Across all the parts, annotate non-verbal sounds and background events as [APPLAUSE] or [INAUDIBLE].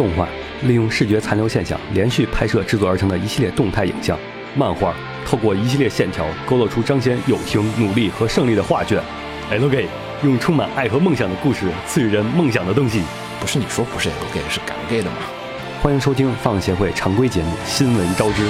动画，利用视觉残留现象连续拍摄制作而成的一系列动态影像漫画，透过一系列线条勾勒出彰显友情、努力和胜利的画卷。L G 用充满爱和梦想的故事赐予人梦想的东西。不是你说不是 L gay 是敢 gay 的吗？欢迎收听放协会常规节目《新闻招之》。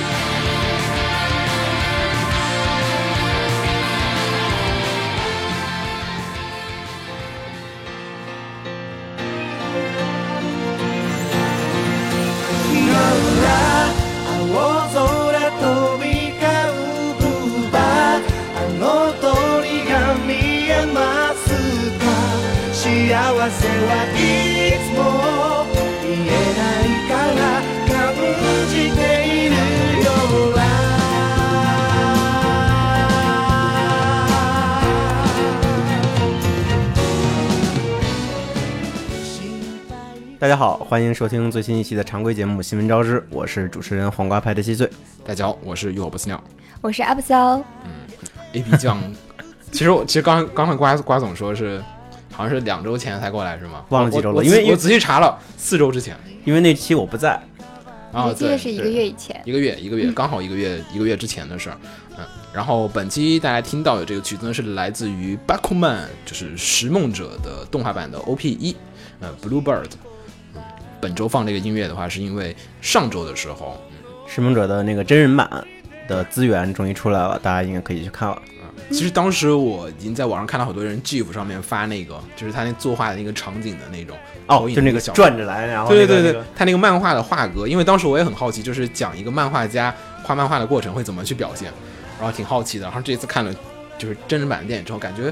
欢迎收听最新一期的常规节目《新闻招之》，我是主持人黄瓜派的七岁。大家好，我是浴火不死鸟我是阿布肖，A P 酱。[LAUGHS] 其实我其实刚刚才瓜瓜总说是好像是两周前才过来是吗？忘了几周了因为我仔细查了，四周之前因为那期我不在，啊，我记得对，是一个月以前。一个月一个月刚好一个月一个月之前的事儿。嗯，然后本期大家听到的这个曲子呢是来自于 Bakuman，就是《拾梦者》的动画版的 O P 一，呃，Bluebird。嗯，本周放这个音乐的话，是因为上周的时候，《使命者》的那个真人版的资源终于出来了，大家应该可以去看了。其实当时我已经在网上看到好多人 GIF 上面发那个，就是他那作画的那个场景的那种哦就那个小转着来，然后对对对他那个漫画的画格，因为当时我也很好奇，就是讲一个漫画家画漫画的过程会怎么去表现，然后挺好奇的。然后这次看了就是真人版的电影之后，感觉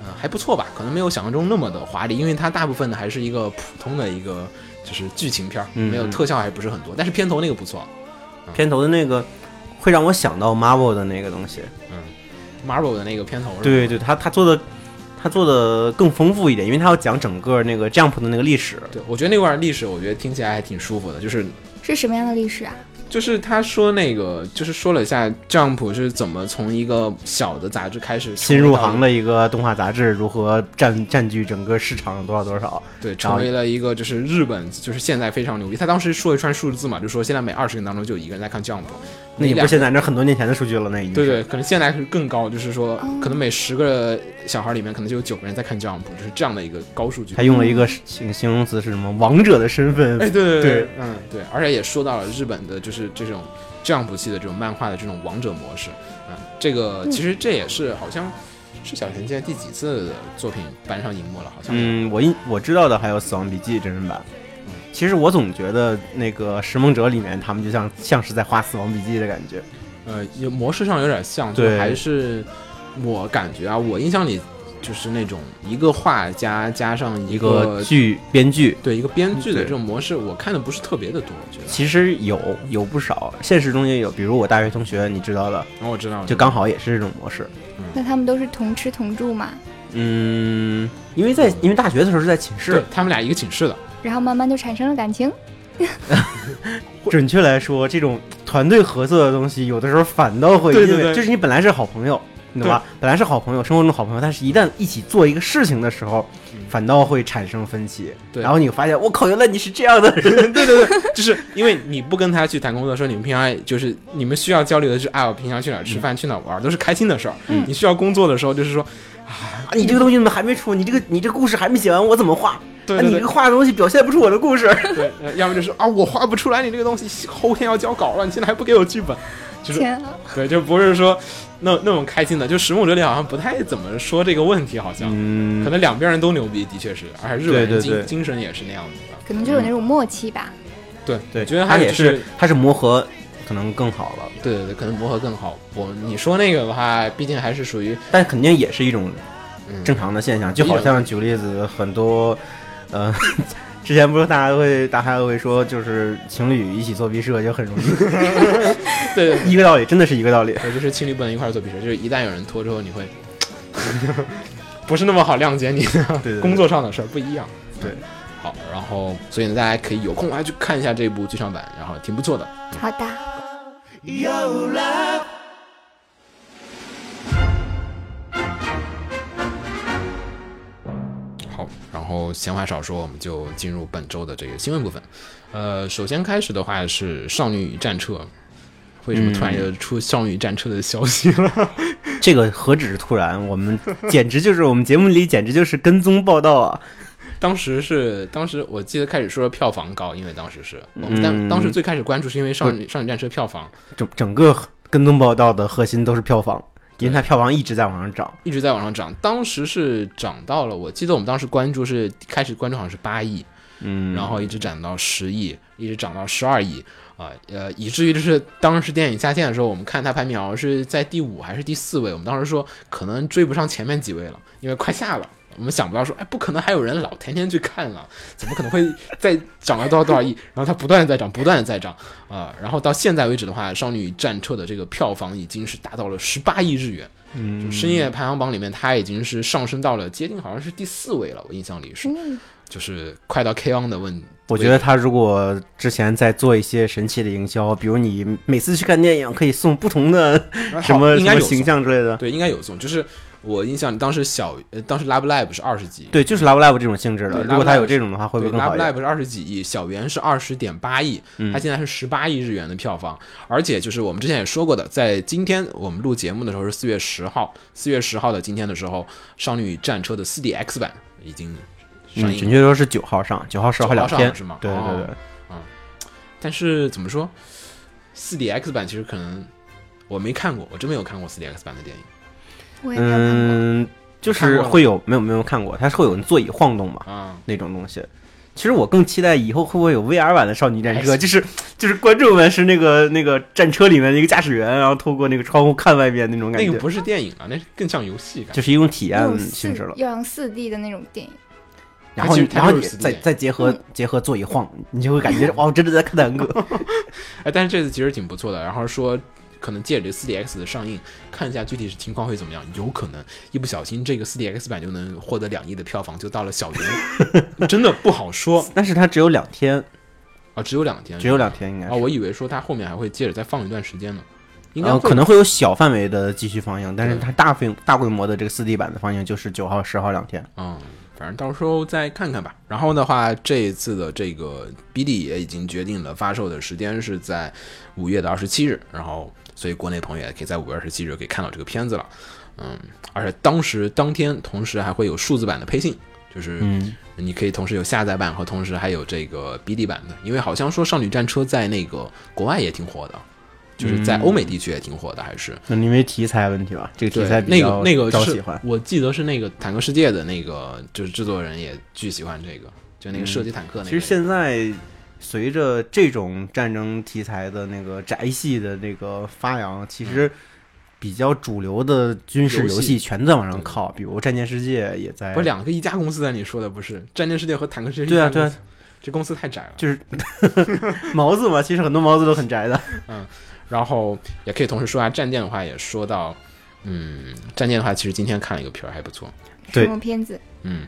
嗯、呃还不错吧，可能没有想象中那么的华丽，因为它大部分的还是一个普通的一个就是剧情片没有特效还不是很多，但是片头那个不错片头的那个会让我想到 Marvel 的那个东西。嗯，Marvel 的那个片头是吧对对，他他做的他做的更丰富一点，因为他要讲整个那个 Jump 的那个历史。对，我觉得那块历史我觉得听起来还挺舒服的，就是是什么样的历史啊？就是他说那个，就是说了一下 Jump 是怎么从一个小的杂志开始新入行的，一个动画杂志如何占占据整个市场多少多少？对，成为了一个就是日本就是现在非常牛逼。他当时说一串数字嘛，就说现在每二十个人当中就有一个人在看 Jump，那也不是现在，那很多年前的数据了，那已经对对，可能现在是更高，就是说可能每十个小孩里面可能就有九个人在看 Jump，就是这样的一个高数据。他用了一个形形容词是什么？王者的身份。哎，对对对嗯对，而且也说到了日本的就是这种 Jump 系的这种漫画的这种王者模式，嗯，这个其实这也是好像是小田现在第几次的作品搬上荧幕了，好像嗯，我印我知道的还有《死亡笔记》真人版。其实我总觉得那个《拾梦者》里面他们就像像是在画《死亡笔记》的感觉。呃有模式上有点像，就对还是我感觉啊，我印象里就是那种一个画家加上一一个剧编剧。对一个编剧的这种模式，我看的不是特别的多，我觉得。其实有有不少，现实中也有，比如我大学同学，你知道的，然后我知道，就刚好也是这种模式。那他们都是同吃同住嘛，嗯，因为在因为大学的时候是在寝对室，他们俩一个寝室的，然后慢慢就产生了感情。[LAUGHS] 准确来说，这种团队合作的东西，有的时候反倒会因为对对对。就是你本来是好朋友，你懂吧？本来是好朋友，生活中的好朋友，但是一旦一起做一个事情的时候，反倒会产生分歧。对然后你发现，我靠，原来你是这样的人。[LAUGHS] [LAUGHS] 对对对，就是因为你不跟他去谈工作的时候，你们平常就是你们需要交流的是，哎，我平常去哪儿吃饭，去哪儿玩儿，都是开心的事儿。嗯你需要工作的时候，就是说，啊你这个东西怎么还没出？你这个你这个故事还没写完，我怎么画？啊，对对对你这个画的东西表现不出我的故事。对，呃要么就是啊，我画不出来你这个东西，后天要交稿了，你现在还不给我剧本，就是天啊，对，就不是说那那种开心的。就《拾梦者》里好像不太怎么说这个问题，好像、嗯可能两边人都牛逼，的确是，而且日本人精对对对精神也是那样子的。可能就有那种默契吧。对对，觉得他也是是，他是磨合可能更好了，对对对，可能磨合更好。我你说那个的话，毕竟还是属于但肯定也是一种嗯正常的现象。就好像举个例子，很多，呃，之前不是大家都会大家都会说，就是情侣一起做毕设就很容易，[LAUGHS] 对对一个道理，真的是一个道理。对，就是情侣不能一块做毕设，就是一旦有人拖之后，你会 [LAUGHS] 不是那么好谅解你的对对工作上的事儿不一样。对，好，然后所以呢，大家可以有空来去看一下这部剧场版，然后挺不错的。好的，Your love 后后闲话少说，我们就进入本周的这个新闻部分。呃，首先开始的话是《少女与战车》，为什么突然又出《少女与战车》的消息了？[LAUGHS] 这个何止是突然，我们简直就是我们节目里简直就是跟踪报道啊！当时是当时我记得开始说票房高，因为当时是我们当、嗯当时最开始关注是因为少女《少女战车》票房整整个跟踪报道的核心都是票房，因为它票房一直在往上涨。一直在往上涨，当时是涨到了，我记得我们当时关注是开始关注好像是八亿，嗯，然后一直涨到十亿，一直涨到十二亿啊，呃，以至于就是当时电影下线的时候，我们看它排名好像是在第五还是第四位，我们当时说可能追不上前面几位了，因为快下了。我们想不到说，哎，不可能还有人老天天去看了，怎么可能会再涨了多少多少亿？然后它不断的在涨，不断的在涨啊、然后到现在为止的话，《少女与战车》的这个票房已经是达到了十八亿日元，嗯，深夜排行榜里面它已经是上升到了接近好像是第四位了，我印象里是，嗯，就是快到 K on 的问我觉得他如果之前在做一些神奇的营销，比如你每次去看电影可以送不同的什么什么形应该有送象之类的，对，应该有送。就是我印象里当时小，呃，当时 Love Live 是二十几亿，对，就是 Love Live 这种性质的。如果它有这种的话，会不会更好点？Live 是二十几亿，小圆是二十点八亿，嗯它现在是十八亿日元的票房。而且就是我们之前也说过的，在今天我们录节目的时候是四月十号，四月十号的今天的时候，《少女与战车》的 4DX 版已经上嗯，映准确说是九号上，九号、十号9号两天上是吗对对对对哦，但是怎么说，4DX 版其实可能我没看过，我真没有看过 4DX 版的电影。我也没有看过。嗯，就是会有没有没有看过，它是会有座椅晃动嘛嗯，那种东西。其实我更期待以后会不会有 VR 版的少女战车，哎就是就是观众们是那个那个战车里面的一个驾驶员，然后透过那个窗户看外边那种感觉，那个不是电影啊，那是更像游戏感。就是一种体验那种四性质了。要用四 D 的那种电影，然后然后你再再结合嗯结合座椅晃，你就会感觉哇，我真的在看坦克。[LAUGHS] 哎，但是这次其实挺不错的。然后说，可能借着 4DX 的上映，看一下具体情况会怎么样。有可能一不小心，这个 4DX 版就能获得两亿的票房，就到了小圆，[LAUGHS] 真的不好说但是它只有两天，啊。只有两天，只有两天应该啊。我以为说它后面还会接着再放一段时间呢，应该可能会有小范围的继续放映，但是它大规大规模的这个四 D 版的放映就是九号、十号两天。嗯，反正到时候再看看吧。然后的话，这一次的这个 BD 也已经决定了发售的时间是在五月的二十七日，然后所以国内朋友也可以在五月二十七日可以看到这个片子了。嗯，而且当时当天同时还会有数字版的配信，就是嗯，你可以同时有下载版和同时还有这个 BD 版的，因为好像说《少女战车》在那个国外也挺火的，就是在欧美地区也挺火的，还是。那因为题材问题吧，这个题材，比那较个那个是招喜欢。我记得是那个《坦克世界》的那个就是制作人也巨喜欢这个，就那个设计坦克那个。其实现在随着这种战争题材的那个宅系的那个发扬，其实比较主流的军事游戏全在往上靠，比如《战舰世界》也在，不是两个一家公司的，你说的不是《战舰世界》和《坦克世界》对啊对啊，这公司太窄了。就是 [LAUGHS] 毛子嘛，其实很多毛子都很宅的。[LAUGHS] 嗯然后也可以同时说下战舰的话，也说到，嗯，战舰的话，其实今天看了一个片儿还不错，对什么片子？嗯，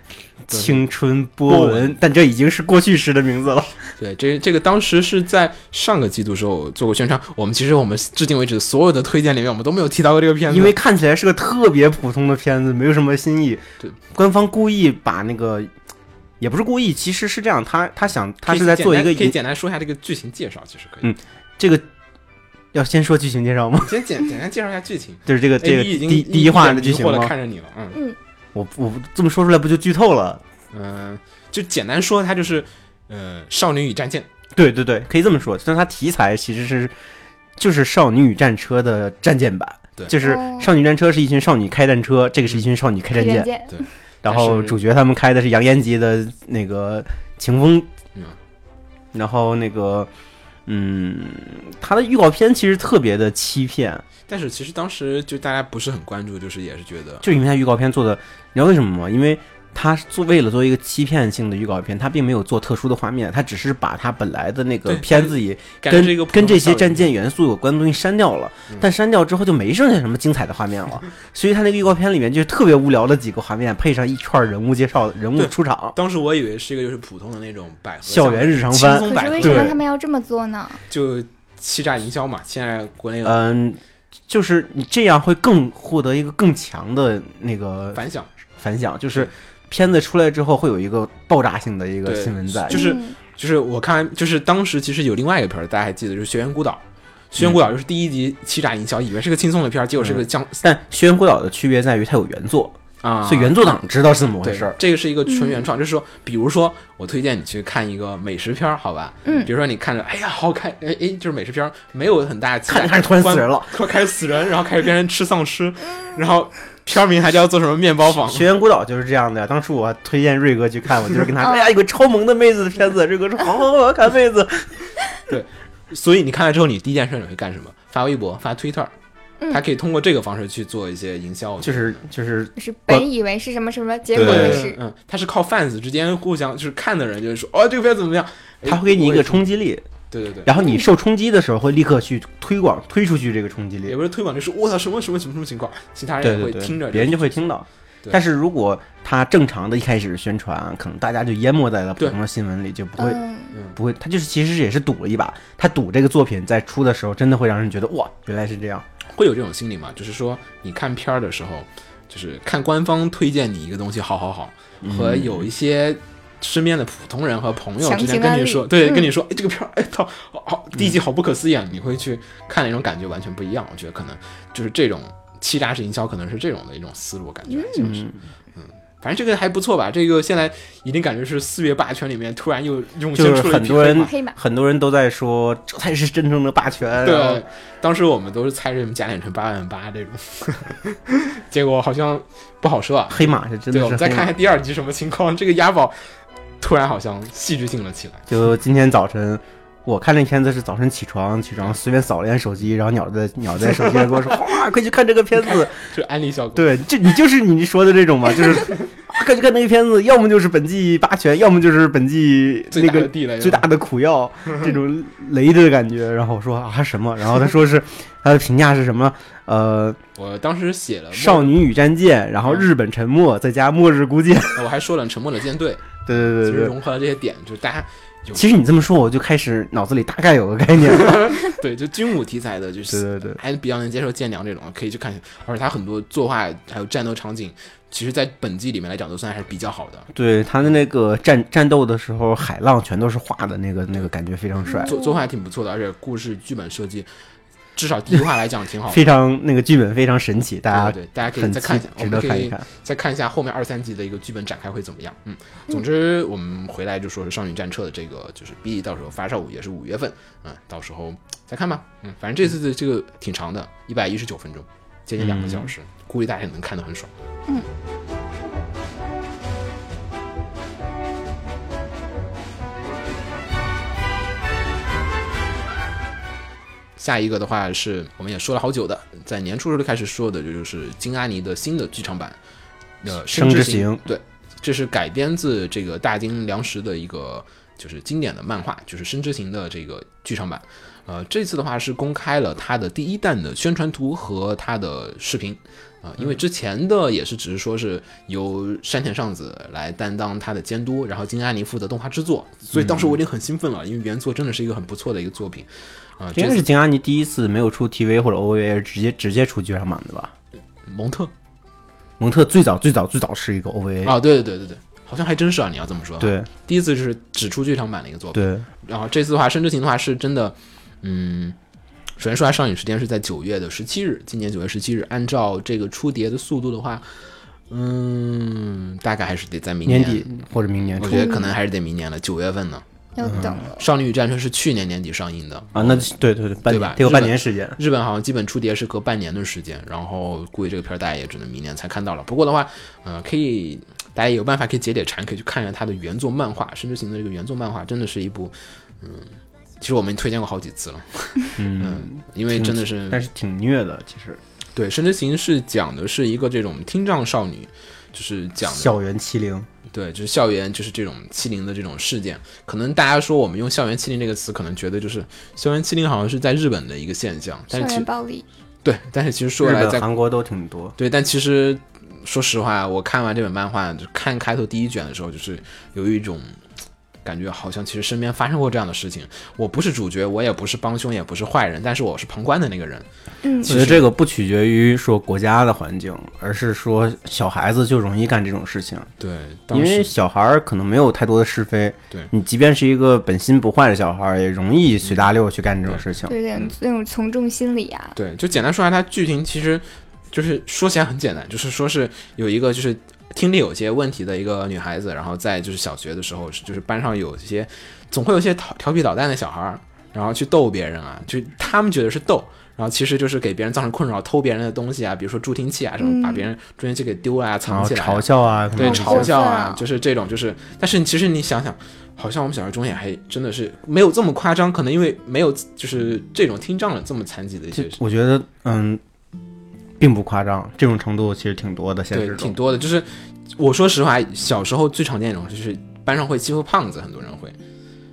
青春波波纹，但这已经是过去时的名字了。对，这这个当时是在上个季度时候做过宣传，我们其实我们至今为止所有的推荐里面，我们都没有提到过这个片子，因为看起来是个特别普通的片子，没有什么新意。对，官方故意把那个，也不是故意，其实是这样，他他想他是在做一个可以简单说一下这个剧情介绍，其实可以。嗯这个要先说剧情介绍吗？先简简单介绍一下剧情。就是这个这个第第一话的剧情的吗？看着你了，嗯我我这么说出来不就剧透了？嗯、就简单说，它就是呃少女与战舰，对对对，可以这么说。但它题材其实是就是《少女与战车》的战舰版。对就是哦少女战车是一群少女开战车，这个是一群少女开战舰，对，然后主角他们开的是杨延吉的那个秦风，嗯，然后那个，嗯，他的预告片其实特别的欺骗，但是其实当时就大家不是很关注，就是也是觉得就因为他预告片做的，你知道为什么吗？因为他做为了做一个欺骗性的预告片，他并没有做特殊的画面，他只是把他本来的那个片子里跟跟这些战舰元素有关的东西删掉了，嗯。但删掉之后就没剩下什么精彩的画面了，[LAUGHS] 所以他那个预告片里面就是特别无聊的几个画面，配上一串人物介绍、人物出场，当时我以为是一个就是普通的那种百合校园日常番。轻松百合可是为什么他们要这么做呢？就欺诈营销嘛。现在国内嗯，就是你这样会更获得一个更强的那个反响，反响，就是片子出来之后会有一个爆炸性的一个新闻在，就是嗯。就是我看，就是当时其实有另外一个片儿，大家还记得，就是《学园孤岛》。《轩辕孤岛》就是第一集欺诈营销，以为是个轻松的片儿，结果是个僵但《轩辕孤岛》的区别在于它有原作，啊，所以原作党知道是怎么回事儿。这个是一个纯原创，就是说，比如说我推荐你去看一个美食片儿，好吧？嗯。比如说你看着，哎呀，好看，哎哎，就是美食片儿，没有很大的期待，看着看着突然死人了，突然开始死人，然后开始变成吃丧尸，然后片名还叫做什么面包坊，《学员孤岛》就是这样的呀。当初我推荐瑞哥去看，我就是跟他说：“哦哎呀，有个超萌的妹子的片子。”瑞哥说：“好好好，我要看妹子。[LAUGHS] 对所以你看了之后，你第一件事你会干什么？发微博，发 Twitter，嗯他可以通过这个方式去做一些营销，”就是就是就是本以为是什么什么，结果是嗯，他是靠 fans 之间互相就是看的人就是说，哦，这个片子怎么样？哎他会给你一个，冲击力，也对对对，然后你受冲击的时候会立刻去推广推出去这个冲击力。也不是推广，就是我操什么什么什么什么情况，其他人对对对，也会听着，别人就会听到。但是如果他正常的一开始宣传，可能大家就淹没在了普对通的新闻里，就不会嗯，不会，他就是其实也是赌了一把。他赌这个作品在出的时候，真的会让人觉得哇，原来是这样。会有这种心理吗？就是说，你看片儿的时候，就是看官方推荐你一个东西好好好，和有一些身边的普通人和朋友之间跟你说，对，嗯跟你说，哎，这个片儿，哎操，好好，第一集好不可思议啊！你会去看那种感觉完全不一样。我觉得可能就是这种欺诈式营销，可能是这种的一种思路，感觉像是。嗯，反正这个还不错吧？这个现在已经感觉是四月霸权里面突然又涌现出了很多人匹黑马很多人都在说这才是真正的霸权。对，当时我们都是猜什么假脸成八万八这种，[LAUGHS] 结果好像不好说啊。黑马是真，的是我们再。看看第二集什么情况。这个押宝突然好像戏剧性了起来。就今天早晨。我看那片子是早晨起床，起床随便扫了一眼手机，然后鸟在鸟在手机上跟我说：“哇，快去看这个片子。[LAUGHS] 就安利效”果。对，就你就是你说的这种嘛，就是啊快去看那个片子，要么就是本季八拳，要么就是本季最那个最大的苦药，[LAUGHS] 这种雷的感觉。然后我说啊什么？然后他说是他的评价是什么？呃，我当时写了少，女与战舰，然后日本沉没，再加末日孤舰。我还说了沉默的舰队，对对对对。其实融合了这些点，就是大家有其实你这么说，我就开始脑子里大概有个概念了。[LAUGHS] 对就军武题材的，就是 [LAUGHS] 对对对，还比较能接受剑娘这种，可以去看。而且它很多作画还有战斗场景，其实在本季里面来讲都算还是比较好的。对他的那个战战斗的时候，海浪全都是画的那个那个感觉非常帅，作作画还挺不错的，而且故事剧本设计，至少第一话来讲挺好的。非常那个剧本非常神奇，大家对大家可以再看一下，我值们可以得看一看。再看一下后面二三集的一个剧本展开会怎么样。嗯，总之我们回来就说是少女战车的这个就是 B 到时候发售也是五月份，嗯，到时候再看吧。嗯，反正这次的这个挺长的，一百一十九分钟，接近两个小时，估计大家也能看得很爽。嗯。下一个的话是我们也说了好久的，在年初时候就开始说的，这就是金阿尼的新的剧场版，呃，生之之行对，这是改编自这个大金良实的一个就是经典的漫画，就是《生之行》的这个剧场版。呃，这次的话是公开了它的第一弹的宣传图和它的视频。啊、因为之前的也是只是说是由山田尚子来担当他的监督，然后金安妮负责动画制作，所以当时我已经很兴奋了，因为原作真的是一个很不错的一个作品。啊、这次这应该是金安妮第一次没有出 TV 或者 OVA，直接直接出剧场版的吧？蒙特蒙特最早最早最早是一个 OVA，、啊，对对对对对，好像还真是啊，你要这么说，，对第一次就是只出剧场版的一个作品。对，然后这次的话，《生之行》的话是真的，嗯，首先说它上映时间是在九月的十七日，今年九月十七日。按照这个出碟的速度的话，嗯，大概还是得在明年底或者明年我觉得可能还是得明年了，九月份呢。要等了。《少女与战车》是去年年底上映的啊，那对对对，半对吧得有半年时间。日本好像基本出碟是隔半年的时间，然后估计这个片儿大家也只能明年才看到了。不过的话，呃，可以大家有办法可以解解馋，可以去看一下它的原作漫画《生之行》的这个原作漫画，真的是一部，嗯，其实我们推荐过好几次了，嗯，因为真的是但是挺虐的，其实对《神之行》是讲的是一个这种听障少女，就是讲的校园欺凌，对，就是校园就是这种欺凌的这种事件。可能大家说我们用校园欺凌这个词，可能觉得就是校园欺凌好像是在日本的一个现象，但校是其园暴力，对，但是其实说日来在、韩国都挺多。对，但其实说实话，我看完这本漫画，就看开头第一卷的时候，就是有一种感觉好像其实身边发生过这样的事情。我不是主角，我也不是帮凶，也不是坏人，但是我是旁观的那个人。嗯其实这个不取决于说国家的环境，而是说小孩子就容易干这种事情，对，因为小孩儿可能没有太多的是非。对你即便是一个本心不坏的小孩儿，也容易随大溜去干这种事情。对对那种从众心理啊，对，就简单说下它剧情，其实就是说起来很简单，就是说是有一个就是听力有些问题的一个女孩子，然后在就是小学的时候，就是班上有一些总会有一些调调皮捣蛋的小孩儿，然后去逗别人啊，就他们觉得是逗。然后其实就是给别人造成困扰，偷别人的东西啊，比如说助听器啊什么，嗯。把别人助听器给丢了啊，藏起来啊、嘲笑啊，对嘲笑啊，就是这种，就是，但是其实你想想，好像我们小学中也还真的是没有这么夸张，可能因为没有就是这种听障的这么残疾的一些，我觉得嗯，并不夸张，这种程度其实挺多的。现对实，中，挺多的。就是我说实话，小时候最常见一种就是班上会欺负胖子，很多人会，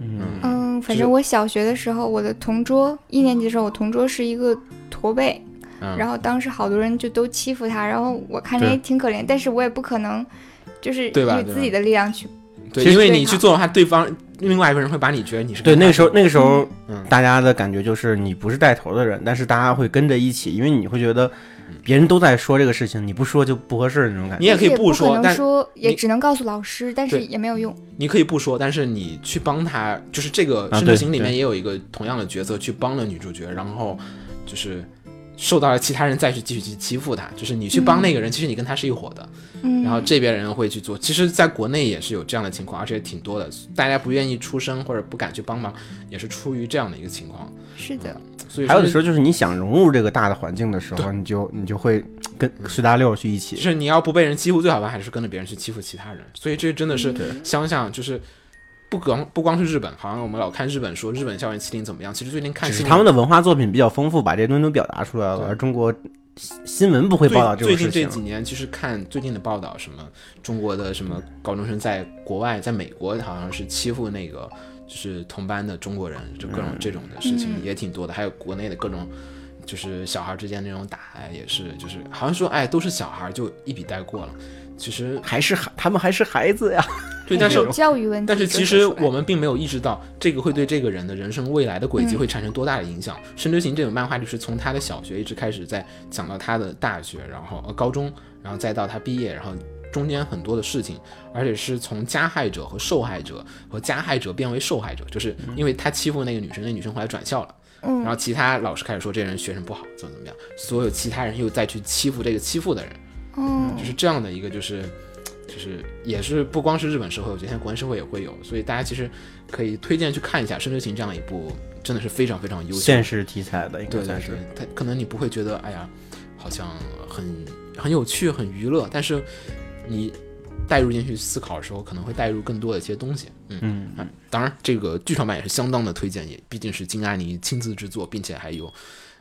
嗯，嗯，反正我小学的时候，我的同桌一年级的时候，我同桌是一个驼背，嗯，然后当时好多人就都欺负他，然后我看着也挺可怜，但是我也不可能就是对吧对吧以自己的力量去，对，因为你去做的话，对方另外一个人会把你觉得你是对，那个时候那个时候嗯。大家的感觉就是你不是带头的人，但是大家会跟着一起，因为你会觉得别人都在说这个事情，你不说就不合适那种感觉。你也可以不说，但说，也只能告诉老师，但是也没有用。你可以不说，但是你去帮他，就是这个《啊对深之行》里面也有一个同样的角色去帮了女主角，然后就是受到了其他人再去继续去欺负他，就是你去帮那个人，其实你跟他是一伙的，嗯，然后这边人会去做。其实，在国内也是有这样的情况，而且挺多的，大家不愿意出声或者不敢去帮忙，也是出于这样的一个情况。是的，所以还有的时候，就是你想融入这个大的环境的时候，你就你就会跟随大溜去一起就。是你要不被人欺负，最好办法还是跟着别人去欺负其他人。所以这真的是对想想就是。不光不光是日本，好像我们老看日本说日本校园欺凌怎么样，其实最近看他们的文化作品比较丰富，把这些东西都表达出来了，而中国新新闻不会报道这最种事情。最近这几年，其实看最近的报道，什么中国的什么高中生在国外，在美国好像是欺负那个就是同班的中国人，就各种这种的事情嗯也挺多的，还有国内的各种。就是小孩之间那种打，哎，也是，就是好像说，哎，都是小孩，就一笔带过了。其实还是孩，他们还是孩子呀。对，但是有教育问题但是。其实我们并没有意识到，这个会对这个人的人生未来的轨迹嗯会产生多大的影响。深之行》这种漫画就是从他的小学一直开始，在讲到他的大学，然后呃高中，然后再到他毕业，然后中间很多的事情，而且是从加害者和受害者和加害者变为受害者，就是因为他欺负那个女生，那女生后来转校了。嗯然后其他老师开始说这人学生不好，怎么怎么样，所有其他人又再去欺负这个欺负的人，嗯就是这样的一个就是就是也是不光是日本社会，我觉得现在国内社会也会有，所以大家其实可以推荐去看一下《深之行》这样一部真的是非常非常优秀现实题材的应对对该算是对。，它可能你不会觉得哎呀好像很很有趣很娱乐，但是你带入进去思考的时候，可能会带入更多的一些东西。嗯嗯，啊，当然这个剧场版也是相当的推荐，也毕竟是金阿尼亲自制作，并且还有。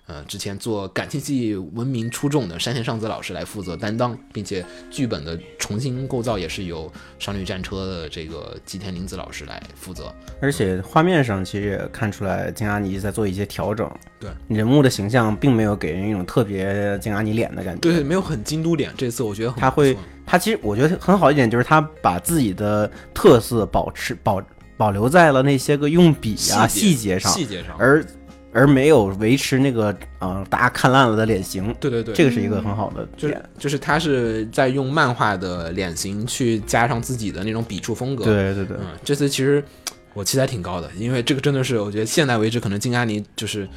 呃，之前做感情戏闻名出众的山田尚子老师来负责担当，并且剧本的重新构造也是由《少女战车》的这个吉田玲子老师来负责。而且画面上其实也看出来金阿尼在做一些调整。对，人物的形象并没有给人一种特别金阿尼脸的感觉。对，没有很京都脸，这次我觉得很他会他其实我觉得很好一点，就是他把自己的特色保持保保留在了那些个用笔啊细细节上，细节上，而而没有维持那个呃大家看烂了的脸型。对对对，这个是一个很好的就是点。就是他是在用漫画的脸型去加上自己的那种笔触风格。，对对对，嗯，这次其实我期待挺高的，因为这个真的是我觉得现在为止可能金阿尼就是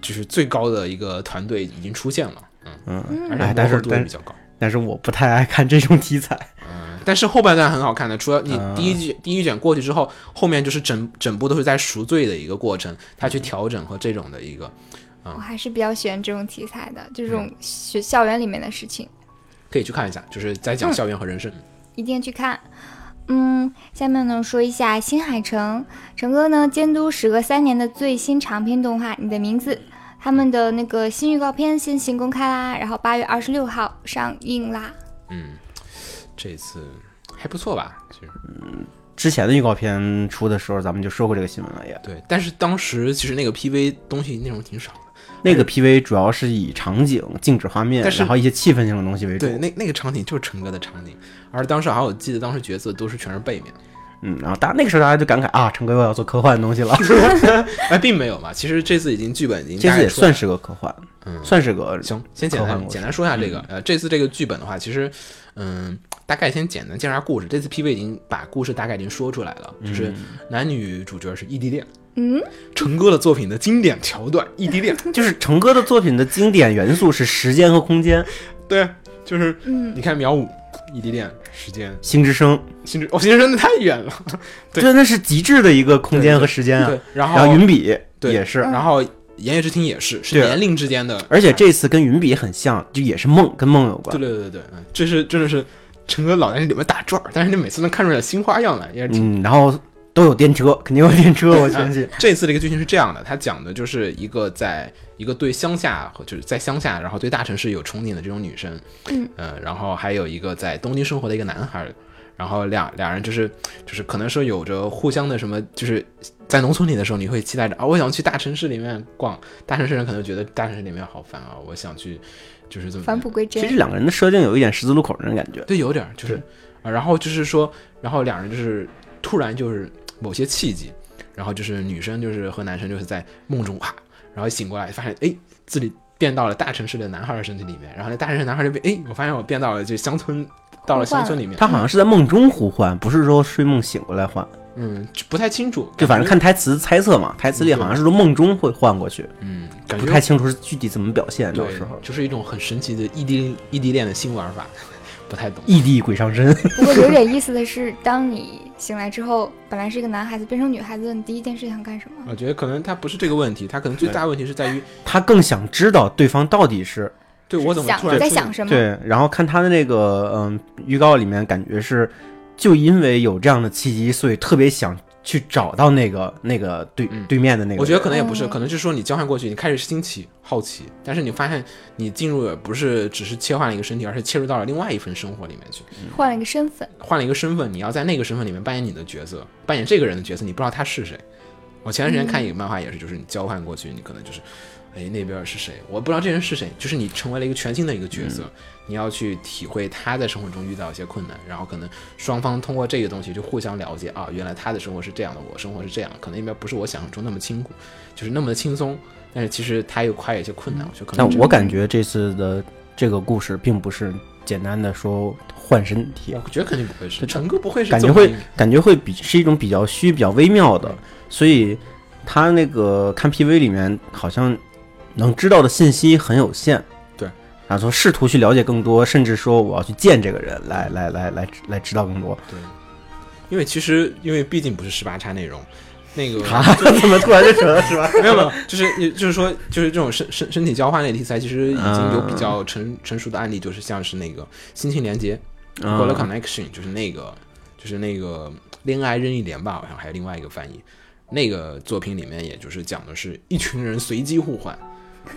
就是最高的一个团队已经出现了，嗯，嗯，而且哎，但是磨合度也比较高。但是我不太爱看这种题材。嗯，但是后半段很好看的，除了你嗯第一季、第一卷过去之后，后面就是整整部都是在赎罪的一个过程，他去调整和这种的一个，我还是比较喜欢这种题材的，就这嗯种学校园里面的事情，可以去看一下，就是在讲嗯校园和人生。一定去看。嗯，下面呢说一下新海诚，诚哥呢监督时隔三年的最新长篇动画《你的名字》，他们的那个新预告片先行公开啦，然后八月二十六号上映啦。嗯，这次还不错吧？其实嗯之前的预告片出的时候，咱们就说过这个新闻了也。对，但是当时其实那个 PV 东西内容挺少的。那个 PV 主要是以场景、静止画面，但是然后一些气氛性的东西为主。对，那那个场景就是陈哥的场景，而当时好像我记得当时角色都是全是背面。嗯，然后大那个时候大家就感慨啊，成哥又要做科幻的东西了，[LAUGHS] 哎，并没有嘛。其实这次已经剧本已经这次也算是个科幻，嗯算是个行，先简单简单说一下这个，呃，这次这个剧本的话，其实，嗯，大概先简单介绍下故事。这次 PV 已经把故事大概已经说出来了，就是男女主角是异地恋，嗯，[LAUGHS] 成哥的作品的经典桥段，异地恋，就是成哥的作品的经典元素是时间和空间，[LAUGHS] 对，就是，嗯你看秒五，异地恋，时间，星之声，星之，哦，心智真的太远了，[LAUGHS] 对。对，那是极致的一个空间和时间啊。对，然然后后云笔对也是，然后言叶之庭也是，是年龄之间的，而且这次跟云笔很像，就也是梦，跟梦有关。对对对，对，这是真的是陈哥脑袋里面打转，但是你每次能看出来新花样来，也是挺嗯，然后都有电车，肯定有电车，我相信。[LAUGHS] 这次这个剧情是这样的，它讲的就是一个在一个对乡下和就是在乡下，然后对大城市有憧憬的这种女生，嗯呃，然后还有一个在东京生活的一个男孩儿，然后两两人就是就是可能说有着互相的什么，就是在农村里的时候，你会期待着啊，我想去大城市里面逛，大城市人可能觉得大城市里面好烦啊，我想去就是这么返璞归真其实。两个人的设定有一点十字路口那种感觉。对，有点儿就是啊，然后就是说，然后两人就是突然就是某些契机，然后就是女生就是和男生就是在梦中啊，然后醒过来发现哎自己变到了大城市的男孩的身体里面，然后那大城市男孩就被哎，我发现我变到了就乡村，到了乡村里面，他好像是在梦中呼唤，不是说睡梦醒过来唤。嗯，就不太清楚，就反正看台词猜测嘛，台词里好像是说梦中会换过去，嗯，感觉不太清楚是具体怎么表现。到对时候，就是一种很神奇的异地异地恋的新玩法，[LAUGHS] 不太懂。异地鬼上身。[LAUGHS] 不过有点意思的是，当你醒来之后，本来是一个男孩子变成女孩子，你第一件事想干什么？我觉得可能他不是这个问题，他可能最大的问题是在于他更想知道对方到底是对我怎么想突然在想什么？对，然后看他的那个嗯预告里面，感觉是就因为有这样的契机，所以特别想去找到那个那个对、嗯对面的那个。我觉得可能也不是，嗯可能就是说你交换过去，你开始新奇好奇，但是你发现你进入的不是只是切换了一个身体，而是切入到了另外一份生活里面去，换了一个身份，换了一个身份，你要在那个身份里面扮演你的角色，扮演这个人的角色，你不知道他是谁。我前段时间看一个漫画也是，就是你交换过去，你可能就是，哎那边是谁，我不知道这人是谁，就是你成为了一个全新的一个角色，你要去体会他在生活中遇到一些困难，然后可能双方通过这个东西就互相了解啊，原来他的生活是这样的，我生活是这样，可能那边不是我想象中那么清苦，就是那么的轻松，但是其实他又跨越一些困难，我觉得可能这但我感觉这次的这个故事并不是简单的说换身体，我觉得肯定不会是，陈哥不会是感觉会感觉会比是一种比较虚、比较微妙的，所以他那个看 PV 里面好像能知道的信息很有限。对，然后说试图去了解更多，甚至说我要去见这个人，来来来来来知道更多。对，因为其实因为毕竟不是十八叉内容，那个啊，怎么突然就扯了是吧？[LAUGHS] 没有没有，就是也就是说，就是这种身身身体交换类题材，其实已经有比嗯较成成熟的案例，就是像是那个《心情连接》嗯 （Goal Connection），就是那个就是那个恋爱任意连吧，好像还有另外一个翻译。那个作品里面，也就是讲的是一群人随机互换，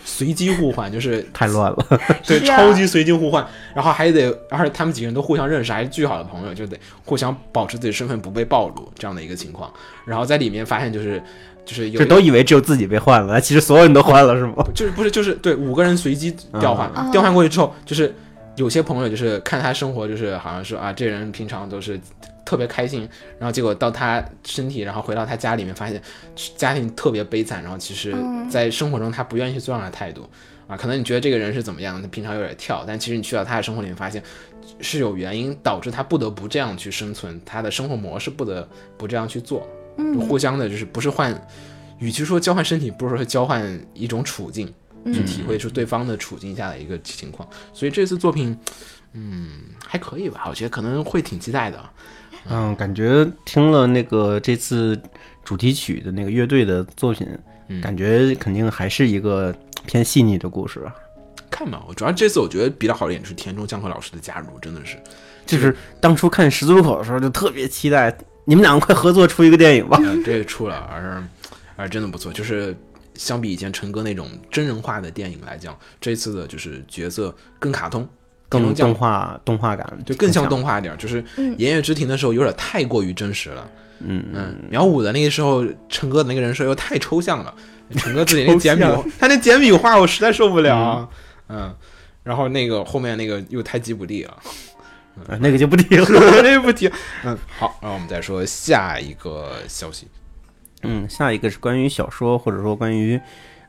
随机互换就是太乱了。[LAUGHS] 对，啊超级随机互换，然后还得，而且他们几个人都互相认识，还是巨好的朋友，就得互相保持自己身份不被暴露这样的一个情况。然后在里面发现就是就是有就都以为只有自己被换了，其实所有人都换了，是吗？就是不是就是对五个人随机调换，嗯调换过去之后，就是有些朋友就是看他生活，就是好像是啊，这人平常都是特别开心，然后结果到他身体，然后回到他家里面，发现家庭特别悲惨，然后其实嗯。在生活中他不愿意去做这样的态度啊，可能你觉得这个人是怎么样，他平常有点跳，但其实你去到他的生活里面，发现是有原因导致他不得不这样去生存，他的生活模式不得不这样去做，嗯。互相的就是不是换，与其说交换身体，不如说交换一种处境。去嗯体会出对方的处境下的一个情况。所以这次作品，嗯，还可以吧，我觉得可能会挺期待的。嗯，感觉听了那个这次主题曲的那个乐队的作品，嗯感觉肯定还是一个偏细腻的故事啊。看吧，我主要这次我觉得比较好的一点是田中江河老师的加入，真的是，就是当初看十字路口的时候，就特别期待你们两个快合作出一个电影吧。嗯，这个出了，而而真的不错，就是。相比以前陈哥那种真人化的电影来讲，这次的就是角色更卡通，更动画动画感，就更像。动画一点，就是嗯言叶之庭的时候有点太过于真实了。嗯嗯，秒五的那个时候，陈哥的那个人设又太抽象了，[LAUGHS] 陈哥自己那简笔象，他那简笔画我实在受不了啊。嗯，然后那个后面那个又太吉卜力了，呃那个就不提了。[LAUGHS] 那个不提。嗯，好，然后我们再说下一个消息。嗯，下一个是关于小说或者说关于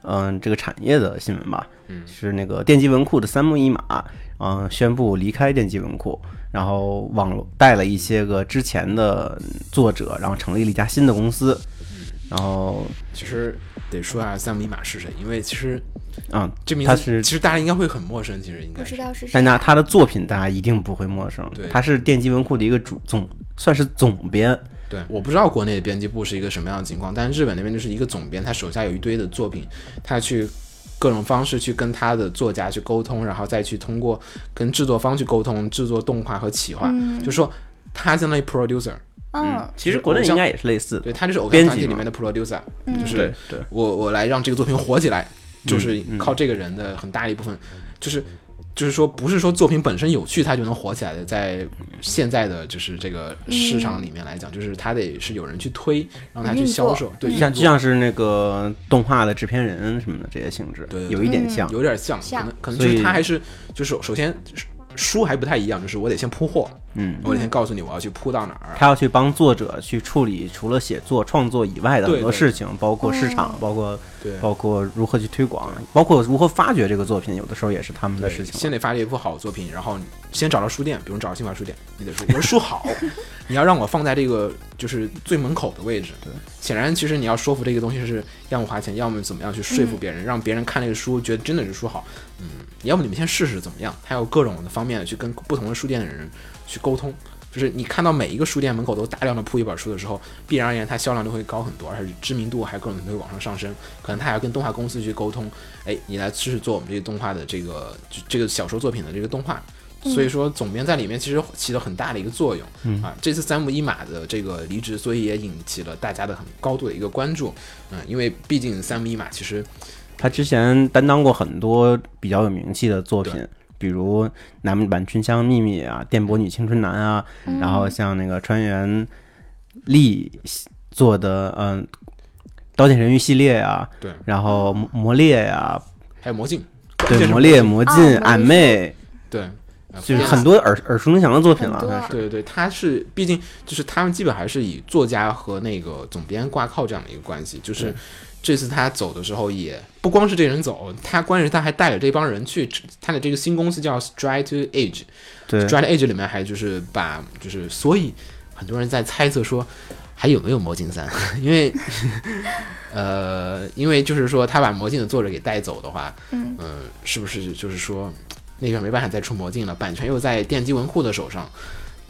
嗯、这个产业的新闻吧。嗯是那个电击文库的三木一马，嗯、宣布离开电击文库，然后网带了一些个之前的作者，然后成立了一家新的公司。然后，其实得说一下三木一马是谁，因为其实嗯，这名字他是其实大家应该会很陌生，其实应该是不知道是谁但。那他的作品大家一定不会陌生对，他是电击文库的一个主总，算是总编。对，我不知道国内的编辑部是一个什么样的情况，但是日本那边就是一个总编，他手下有一堆的作品，他去各种方式去跟他的作家去沟通，然后再去通过跟制作方去沟通，制作动画和企划，嗯。就说他相当于 producer，嗯其实国内应该也是类似的。对他就是偶像编团体里面的 producer，嗯。就是对对，我我来让这个作品火起来，就是嗯靠这个人的很大一部分，就是就是说不是说作品本身有趣它就能火起来的，在现在的就是这个市场里面来讲，就是它得是有人去推，让它去销售，对，像就像是那个动画的制片人什么的这些性质，对有一点像。有点像，可能可能就是所以他还是就是首先书还不太一样，就是我得先铺货，嗯，我得先告诉你我要去铺到哪儿，他要去帮作者去处理除了写作、创作以外的很多对对事情，包括市场哦，包括对。包括如何去推广，包括如何发掘这个作品，有的时候也是他们的事情。先得发掘一部好作品，然后先找到书店，比如找到新华书店，你得说我的书好，[LAUGHS] [LAUGHS] [LAUGHS] 你要让我放在这个就是最门口的位置。对，显然其实你要说服这个东西是要么花钱，要么怎么样去说服别人，让别人看这个书觉得真的是书好。嗯，要么你们先试试怎么样，他有各种的方面去跟不同的书店的人去沟通。就是你看到每一个书店门口都大量的铺一本书的时候，必然而言它销量就会高很多，而且知名度还各种都会往上上升。可能他还要跟动画公司去沟通，哎，你来试试做我们这个动画的这个这个小说作品的这个动画。所以说，总编在里面其实起了很大的一个作用、啊。这次三木一马的这个离职，所以也引起了大家的很高度的一个关注。嗯，因为毕竟三木一马其实他之前担当过很多比较有名气的作品，比如《南版春香秘密》啊，《电波女青春男》啊，然后像那个川原丽做的嗯，《刀剑神域》系列啊，对，然后魔魔猎呀、还有魔镜，对，是魔猎、魔啊镜、俺妹，对，呃就是很多耳耳熟能详的作品了。对对对，他是毕竟就是他们基本还是以作家和那个总编挂靠这样的一个关系。就是这次他走的时候，也不光是这人走，他关键是他还带着这帮人去他的这个新公司叫 Stride to Age，对 Stride to Age 里面还就是把就是所以很多人在猜测说还有没有魔镜三，[LAUGHS] 因为呃因为就是说他把魔镜的作者给带走的话，嗯呃是不是就是说那边没办法再出魔镜了，版权又在电击文库的手上。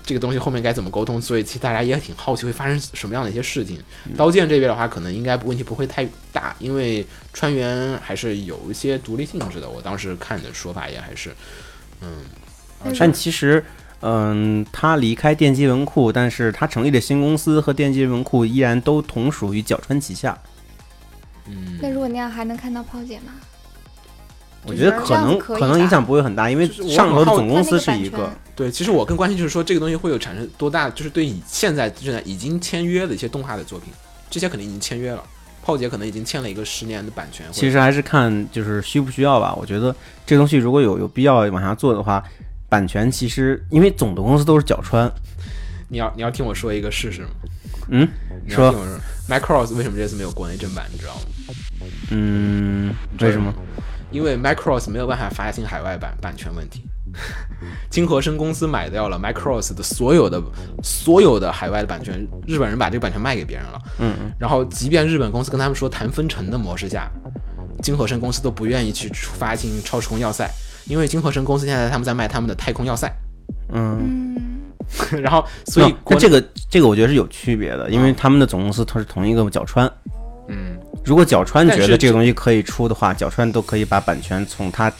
这个东西后面该怎么沟通？所以其实大家也挺好奇会发生什么样的一些事情。刀剑这边的话，可能应该问题不会太大，因为川原还是有一些独立性质的。我当时看的说法也还是，嗯，但其实，嗯，他离开电击文库，但是他成立的新公司和电击文库依然都同属于角川旗下。嗯，那如果那样还能看到炮姐吗？我觉得可能可可能影响不会很大，因为上头的总公司是一个，对，其实我更关心就是说这个东西会有产生多大，就是对以现在正在已经签约的一些动画的作品，这些肯定已经签约了。炮姐可能已经签了一个十年的版权，其实还是看就是需不需要吧。我觉得这东西如果有有必要往下做的话，版权其实因为总的公司都是角川，你要你要听我说一个试试吗？嗯，你要说听我说，Macross 为什么这次没有国内正版，你知道吗？嗯，为什么？因为 Macross 没有办法发行海外版，版权问题。[LAUGHS] 金和生公司买掉了 Macross 的所有的所有的海外的版权，日本人把这个版权卖给别人了。嗯嗯，然后，即便日本公司跟他们说谈分成的模式下，金和生公司都不愿意去发行超时空要塞，因为金和生公司现在他们在卖他们的太空要塞，嗯，嗯，[LAUGHS] 然后所以那国内那这个这个我觉得是有区别的，因为他们的总公司它是同一个角川。嗯，如果角川觉得这个东西可以出的话，角川都可以把版权从他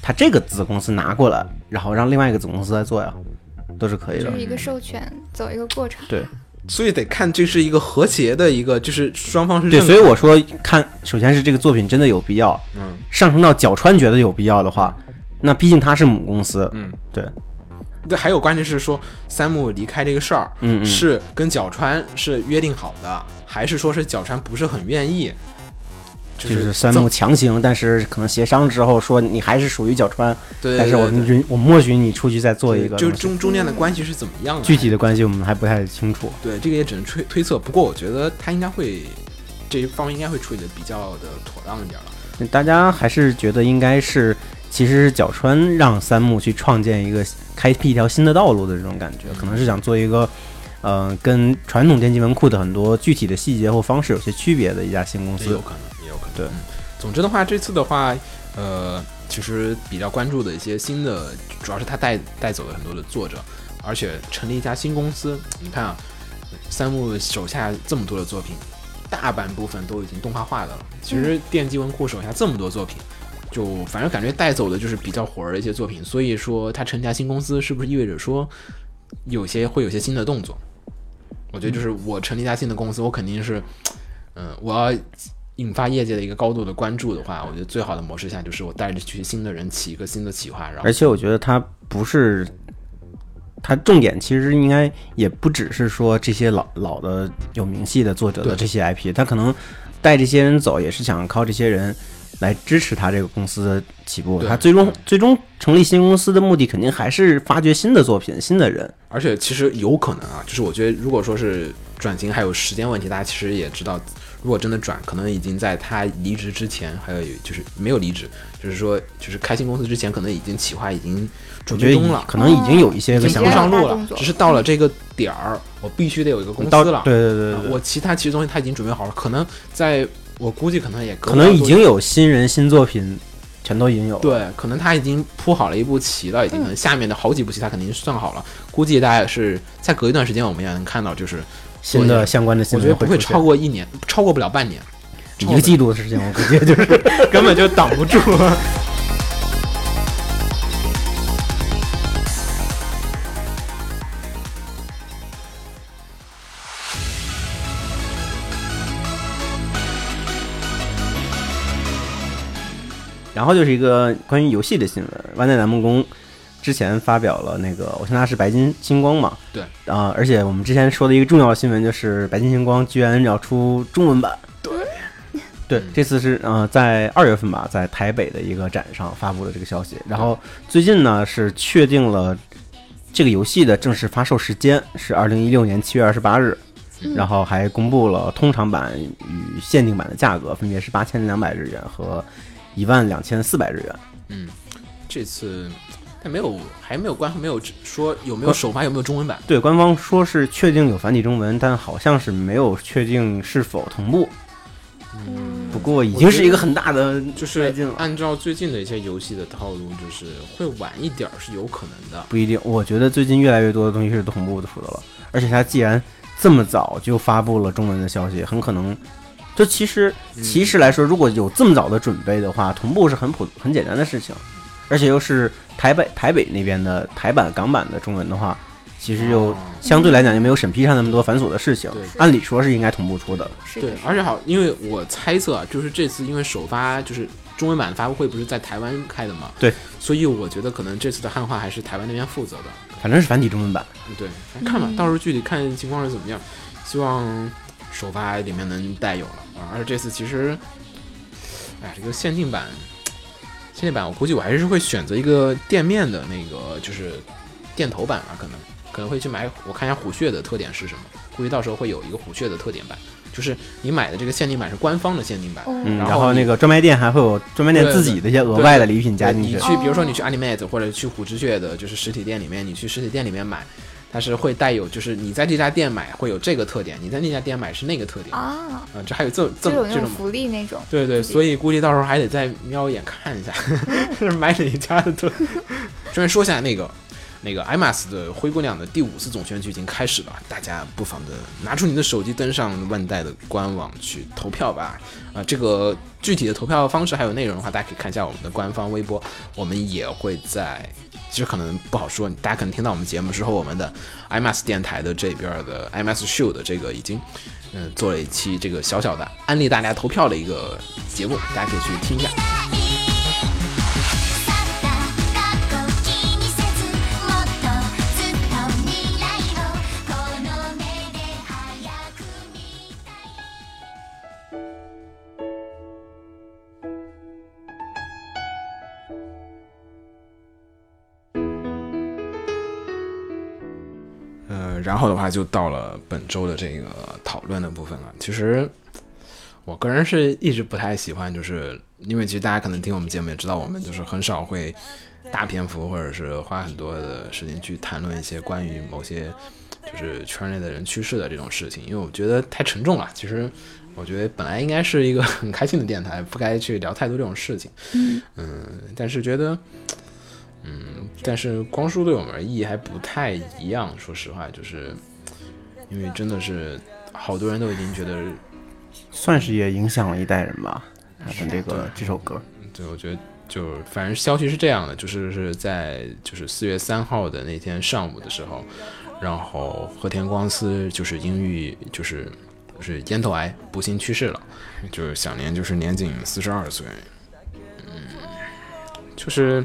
他这个子公司拿过来，然后让另外一个子公司来做呀，都是可以的。就。是一个授权，走一个过程。对。所以得看这是一个和谐的一个，就是双方是对，所以我说看，首先是这个作品真的有必要，嗯。上升到角川觉得有必要的话，那毕竟他是母公司，嗯，对，对，还有关键是说三木离开这个事儿，嗯嗯。是跟角川是约定好的，还是说是角川不是很愿意？就就是三木强行，但是可能协商之后说你还是属于角川，对，对但是我允我默许你出去再做一个就中中间的关系是怎么样的？具体的关系我们还不太清楚。对这个也只能推推测。不过我觉得他应该会这一方面应该会处理的比较的妥当一点了。大家还是觉得应该是，其实是角川让三木去创建一个开辟一条新的道路的这种感觉，可能是想做一个，呃，跟传统电击文库的很多具体的细节或方式有些区别的一家新公司。也有可能，也有可能。对嗯总之的话，这次的话，呃，其实比较关注的一些新的，主要是他带带走了很多的作者，而且成立一家新公司。你看啊，三木手下这么多的作品，大半部分都已经动画化的了。其实电击文库手下这么多作品。就反正感觉带走的就是比较火热的一些作品，所以说他成立家新公司，是不是意味着说有些会有些新的动作？我觉得就是我成立一家新的公司，我肯定是，嗯，我要引发业界的一个高度的关注的话，我觉得最好的模式下就是我带着去新的人起一个新的企划，然后而且我觉得它不是，它重点其实应该也不只是说这些老老的有名气的作者的这些 IP，他可能带这些人走，也是想靠这些人来支持他这个公司的起步。对他最终最终成立新公司的目的，肯定还是发掘新的作品、新的人。而且其实有可能啊，就是我觉得如果说是转型还有时间问题，大家其实也知道，如果真的转，可能已经在他离职之前，还有就是没有离职，就是说就是开新公司之前，可能已经企划已经准备中了。可能已经有一些已经个想上路了只是到了这个点儿，我必须得有一个公司了。对对对啊对对，我其他其实东西他已经准备好了，可能在我估计可能也可能已经有新人新作品，全都已经有了。对，可能他已经铺好了一步棋了，已经可能下面的好几步棋他肯定算好了，估计大概是再隔一段时间我们也能看到，就是新的相关的新我觉得不会超过一年，超过不了半年，一个季度的时间，我估计就是 [LAUGHS] 根本就挡不住。然后就是一个关于游戏的新闻，万代南梦宫之前发表了那个《偶像大师白金星光》嘛，对。啊、而且我们之前说的一个重要的新闻就是白金星光居然要出中文版，对，对，这次是呃在二月份吧，在台北的一个展上发布了这个消息，然后最近呢是确定了这个游戏的正式发售时间是二零一六年七月二十八日。然后还公布了通常版与限定版的价格，分别是八千两百日元和一万两千四百日元。嗯，这次但没有还没有官方没有说有没有首发有没有中文版，对，官方说是确定有繁体中文，但好像是没有确定是否同步。嗯不过已经是一个很大的就是。按照最近的一些游戏的套路，就是会晚一点儿是有可能的。不一定，我觉得最近越来越多的东西是同步的出的了，而且它既然这么早就发布了中文的消息，很可能，就其实其实来说，如果有这么早的准备的话，同步是很普很简单的事情，而且又是台北台北那边的台版港版的中文的话，其实又哦相对来讲就没有审批上那么多繁琐的事情对，按理说是应该同步出的。对，，而且好，因为我猜测啊，就是这次因为首发就是中文版的发布会不是在台湾开的嘛，对，所以我觉得可能这次的汉化还是台湾那边负责的。反正是繁体中文版。嗯对，看吧，到时候具体看情况是怎么样。希望首发里面能带有了啊，而且这次其实，哎，这个限定版，限定版我估计我还是会选择一个店面的那个就是店头版吧，可能可能会去买，我看一下虎穴的特点是什么，估计到时候会有一个虎穴的特点版，就是你买的这个限定版是官方的限定版，然后那个专卖店还会有专卖店自己的一些额外的礼品加进去。你去，比如说你去 Animate 或者去虎之穴的，就是实体店里面，你去实体店里面买，它是会带有，就是你在这家店买会有这个特点，你在那家店买是那个特点。啊、啊，这还有这这这种这种。福利那种，对对，所以估计到时候还得再瞄一眼看一下，[LAUGHS] 是买哪一家的特。顺便说一下那个。那个 IMAX 的灰姑娘的第五次总选举已经开始了，大家不妨的拿出你的手机，登上万代的官网去投票吧。啊、这个具体的投票方式还有内容的话，大家可以看一下我们的官方微博，我们也会在，其实可能不好说，大家可能听到我们节目之后，我们的 IMAX 电台的这边的 IMAX Show 的这个已经，嗯、做了一期这个小小的安利大家投票的一个节目，大家可以去听一下。然后的话就到了本周的这个讨论的部分了。其实我个人是一直不太喜欢，就是因为其实大家可能听我们节目也知道，我们就是很少会大篇幅或者是花很多的时间去谈论一些关于某些就是圈内的人去世的这种事情，因为我觉得太沉重了。其实我觉得本来应该是一个很开心的电台，不该去聊太多这种事情。嗯但是觉得。嗯，但是光叔对我们而意还不太一样，说实话，就是因为真的是好多人都已经觉得算是也影响了一代人吧。这个这首歌，对，我觉得就反正消息是这样的，就是是在就是四月三号的那天上午的时候，然后和田光司就是因遇就是就是咽头癌不幸去世了，就是享年就是年仅四十二岁。嗯，就是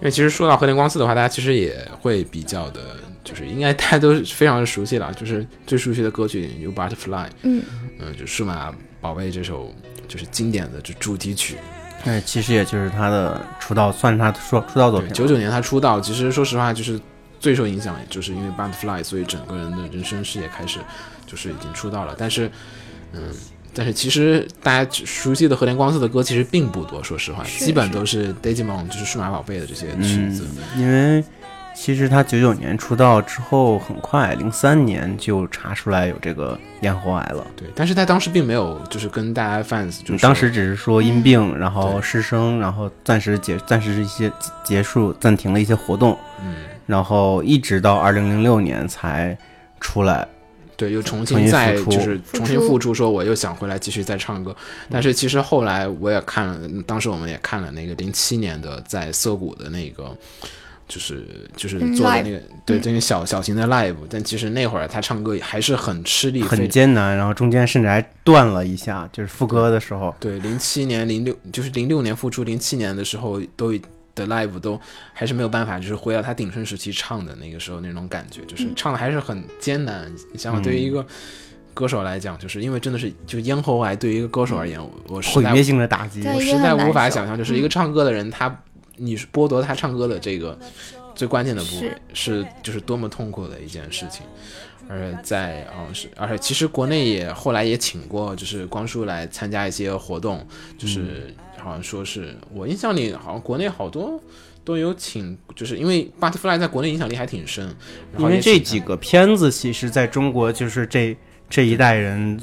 因为其实说到和田光司的话，大家其实也会比较的，就是应该大家都非常的熟悉了，就是最熟悉的歌曲有《Butterfly》，嗯嗯，就数码宝贝这首就是经典的就主题曲。哎，其实也就是他的出道，算是他说出出道作品了。九九年他出道，其实说实话就是最受影响，也就是因为 Butterfly，所以整个人的人生事业开始就是已经出道了。但是，嗯，但是其实大家熟悉的和田光司的歌其实并不多，说实话，基本都是 Digimon，就是数码宝贝的这些曲子。嗯，因为其实他九九年出道之后，很快零三年就查出来有这个咽喉癌了。对，但是他当时并没有就是跟大家 fans 就是当时只是说因病，然后失声，然后暂时结暂时一些结束暂停了一些活动，嗯，然后一直到二零零六年才出来。对，又重重新新再就是重新复出，说我又想回来继续再唱歌。但是其实后来我也看了，当时我们也看了那个零七年的在涩谷的那个，就是就是嗯做的那个对这个小小型的 live，但其实那会儿他唱歌也还是很吃力，很艰难，然后中间甚至还断了一下，就是副歌的时候。对，零七年、零六就是零六年复出，零七年的时候都已的 live 都还是没有办法，就是回到他鼎盛时期唱的那个时候那种感觉，就是唱的还是很艰难。你想想，对于一个歌手来讲，就是因为真的是就咽喉癌，对于一个歌手而言，我我实在毁灭性的打击，我实在无法想象，就是一个唱歌的人，他你是剥夺他唱歌的这个最关键的部位是，是就是多么痛苦的一件事情。而且在啊、是，而且其实国内也后来也请过，就是光叔来参加一些活动，就是好像说是我印象里好像国内好多都有请，就是因为 Butterfly 在国内影响力还挺深，然因为这几个片子其实在中国就是这这一代人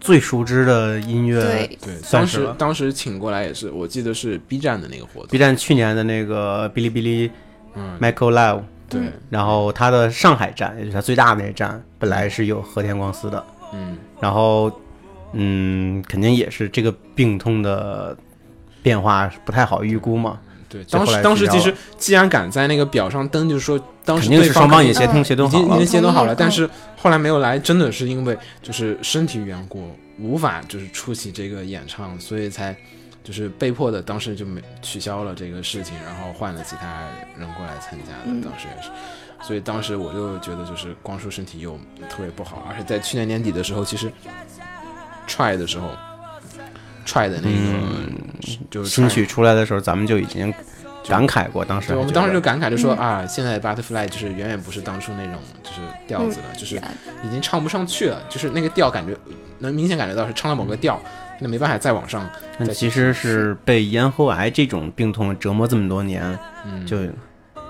最熟知的音乐。对，对当算是了时当时请过来也是，我记得是 B 站的那个活动 B 站去年的那个哔哩哔哩嗯 Michael Live，对，然后他的上海站，也就是他最大的那个站，本来是有和田光司的，嗯。然后嗯，肯定也是这个病痛的变化不太好预估嘛，对，当时当时其实既然敢在那个表上登，就是说当时肯定是双方也协同嗯协同好了已经已经。协同好了，但是后来没有来，真的是因为就是身体缘故，无法就是出席这个演唱，所以才就是被迫的，当时就没取消了这个事情，然后换了其他人过来参加的，嗯当时也是。所以当时我就觉得，就是光叔身体又特别不好，而且在去年年底的时候，其实 try 的时候，try 的那个、就是新曲出来的时候，咱们就已经感慨过，当时，我们当时就感慨就说、啊，现在 Butterfly 就是远远不是当初那种就是调子了，就是已经唱不上去了，就是那个调感觉能明显感觉到是唱了某个调，那没办法再往上。那其实是被咽喉癌这种病痛折磨这么多年，嗯，就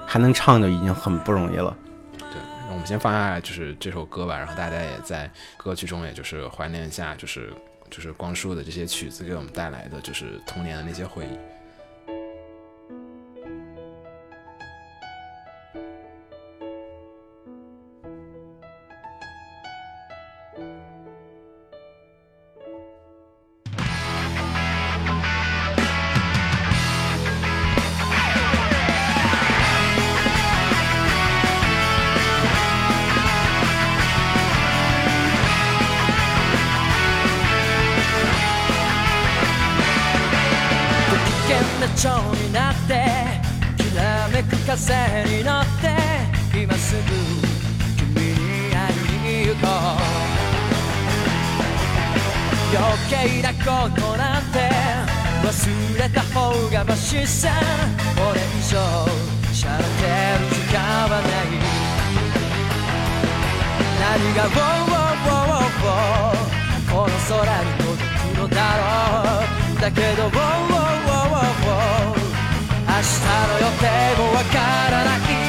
还能唱就已经很不容易了。对，那我们先放下就是这首歌吧，然后大家也在歌曲中也就是怀念一下，就是就是光叔的这些曲子给我们带来的就是童年的那些回忆。蝶になってきらめく風に乗って今すぐ君に会いに行こう。余計なことなんて忘れた方がマシさ。これ以上しゃれてる時間はない。何が「ウォーウォーウォーウォーこの空に届くのだろう。だけど「ウォーウォーウォー明日の予定もわからない。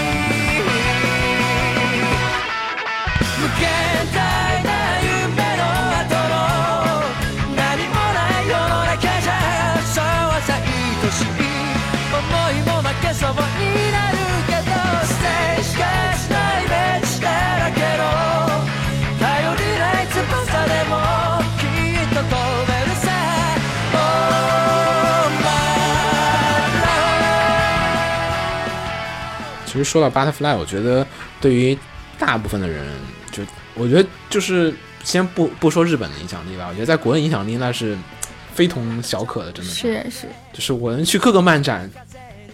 其实说到 Butterfly，我觉得对于大部分的人，就我觉得就是先不不说日本的影响力吧，我觉得在国内影响力那是非同小可的，真的是是，就是我能去各个漫展，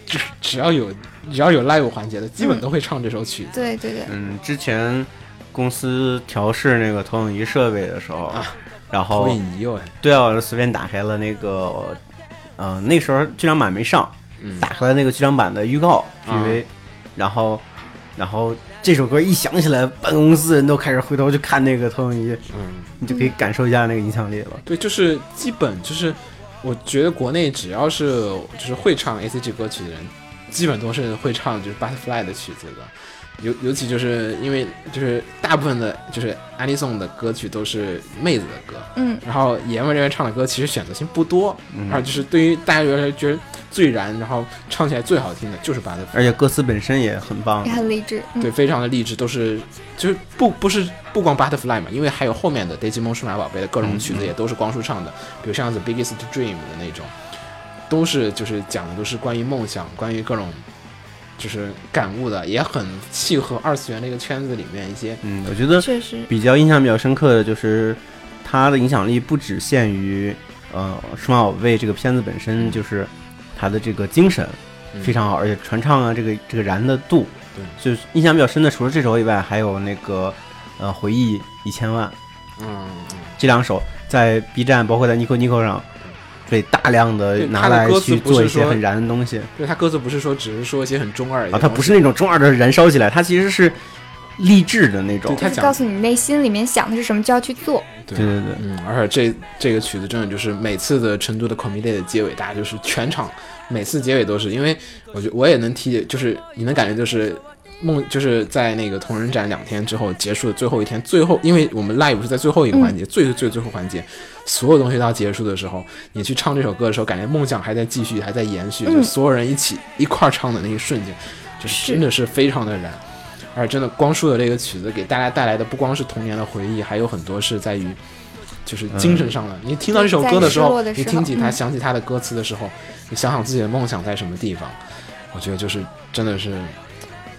就是只要有只要有 live 环节的，基本都会唱这首曲子。对对对，嗯，之前公司调试那个投影仪设备的时候，啊然投影仪哟，对啊，我就随便打开了那个，呃，那时候剧场版没上，嗯。打开了那个剧场版的预告啊。PV，、然后，然后这首歌一响起来，办公室人都开始回头去看那个投影仪，嗯，你就可以感受一下那个影响力了。对，就是基本就是，我觉得国内只要是就是会唱 A C G 歌曲的人，基本都是会唱就是 Butterfly 的曲子的。尤尤其就是因为就是大部分的就是安利颂的歌曲都是妹子的歌，嗯，然后爷们这边唱的歌其实选择性不多，嗯而就是对于大家觉得觉得最燃，然后唱起来最好听的就是 Butterfly。而且歌词本身也很棒也，很励志。嗯对，非常的励志，都是就是不不是不光 Butterfly 嘛，因为还有后面的 Digimon 数码宝贝的各种曲子也都是光叔唱的，比如像 The Biggest Dream 的那种，都是就是讲的都是关于梦想，关于各种就是感悟的，也很契合二次元这个圈子里面一些嗯，我觉得确实，比较印象比较深刻的就是它的影响力不只限于呃《数码宝贝》这个片子本身，就是它的这个精神嗯。非常好，而且传唱啊这个这个燃的度，对，就是印象比较深的，除了这首以外，还有那个呃回忆一千万。嗯嗯。这两首在 B 站包括在 Nico Nico 上被大量的拿来去不是说做一些很燃的东西对他歌词不是说只是说一些很中二的啊，他不是那种中二的燃烧起来，他其实是励志的那种，他告诉你内心里面想的是什么就要去做。对对对对。嗯，而且这这个曲子真的就是每次的成都的 comedy 的结尾，大家就是全场每次结尾都是，因为我觉我也能体解，就是你能感觉就是梦就是在那个同人展两天之后结束的最后一天，最后因为我们 live 是在最后一个环节，最最最最后环节，所有东西都要结束的时候，你去唱这首歌的时候，感觉梦想还在继续，还在延续，就所有人一起一块儿唱的那一瞬间，就是真的是非常的燃。而真的光叔的这个曲子给大家带来的不光是童年的回忆，还有很多是在于就是精神上的。你听到这首歌的时候，你听起它，嗯。想起它的歌词的时候，你想想自己的梦想在什么地方，我觉得就是真的是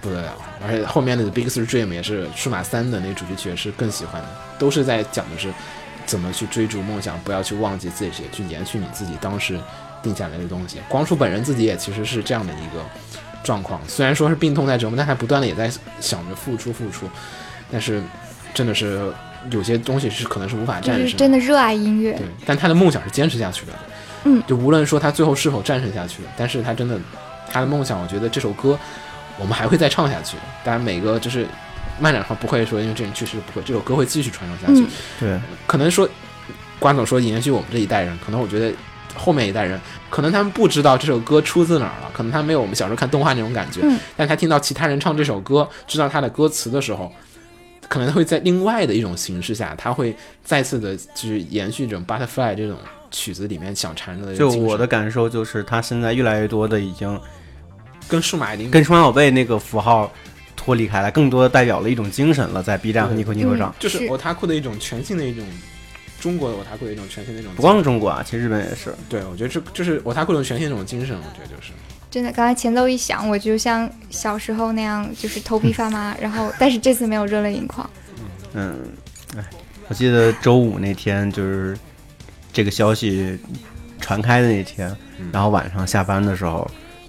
不得了。而且后面的《Big Three Dream》也是数码三的那主题曲，也是更喜欢的，都是在讲的是怎么去追逐梦想，不要去忘记自己，去延续你自己当时定下来的东西。光叔本人自己也其实是这样的一个状况，虽然说是病痛在折磨，但他不断的也在想着付出付出，但是真的是有些东西是可能是无法战胜的。是真的热爱音乐对，，但他的梦想是坚持下去的。嗯，就无论说他最后是否战胜下去，但是他真的他的梦想，我觉得这首歌我们还会再唱下去。当然，每个就是慢点。话不会说因为这人去世不会，这首歌会继续传承下去。嗯对，可能说关总说延续我们这一代人，可能我觉得后面一代人，可能他们不知道这首歌出自哪儿了，可能他没有我们小时候看动画那种感觉，嗯但他听到其他人唱这首歌，知道他的歌词的时候。可能会在另外的一种形式下，他会再次的，就是延续这种 butterfly 这种曲子里面想缠着的就我的感受就是，他现在越来越多的已经跟数码跟数码宝贝那个符号脱离开来，更多的代表了一种精神了，在 B 站和对。Nico Nico 上。就是是。otaku 的一种全新的一种中国的 otaku 的一种全新的一种，不光是中国啊，其实日本也是。对我觉得这就是 otaku 的一种全新一种精神，我觉得就是。真的，刚才前奏一响，我就像小时候那样，就是头皮发麻，然后但是这次没有热泪盈眶。嗯，哎，我记得周五那天就是这个消息传开的那天，然后晚上下班的时候，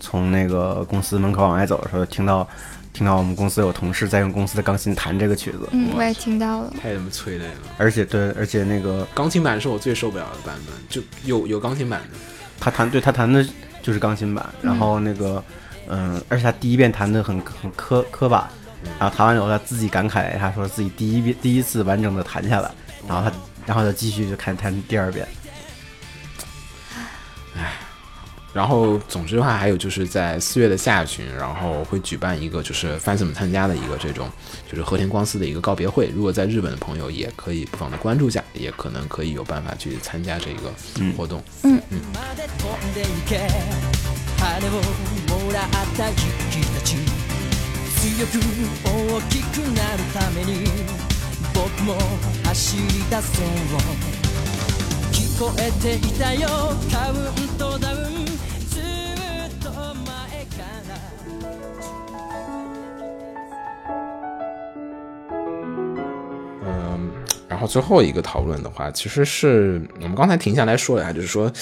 从那个公司门口往外走的时候，听到听到我们公司有同事在用公司的钢琴弹这个曲子，嗯，我也听到了。太他妈催泪了。而且对，而且那个钢琴版是我最受不了的版本，就有有钢琴版的，他弹对他弹的就是钢琴版，然后那个嗯，而且他第一遍弹的很很磕磕巴，然后弹完以后他自己感慨，他说自己第一遍第一次完整的弹下来，然后他然后就继续就看弹第二遍。然后，总之的话，还有就是在四月的下旬，然后会举办一个就是 Fansum 参加的一个这种就是和田光司的一个告别会。如果在日本的朋友也可以不妨的关注一下，也可能可以有办法去参加这个活动。まで飛んで行け羽をもらった勇気たち強く大きくなるために僕も走り出そう聞こえていたよカウント 最后一个讨论的话，其实是我们刚才停下来说一下，就是说，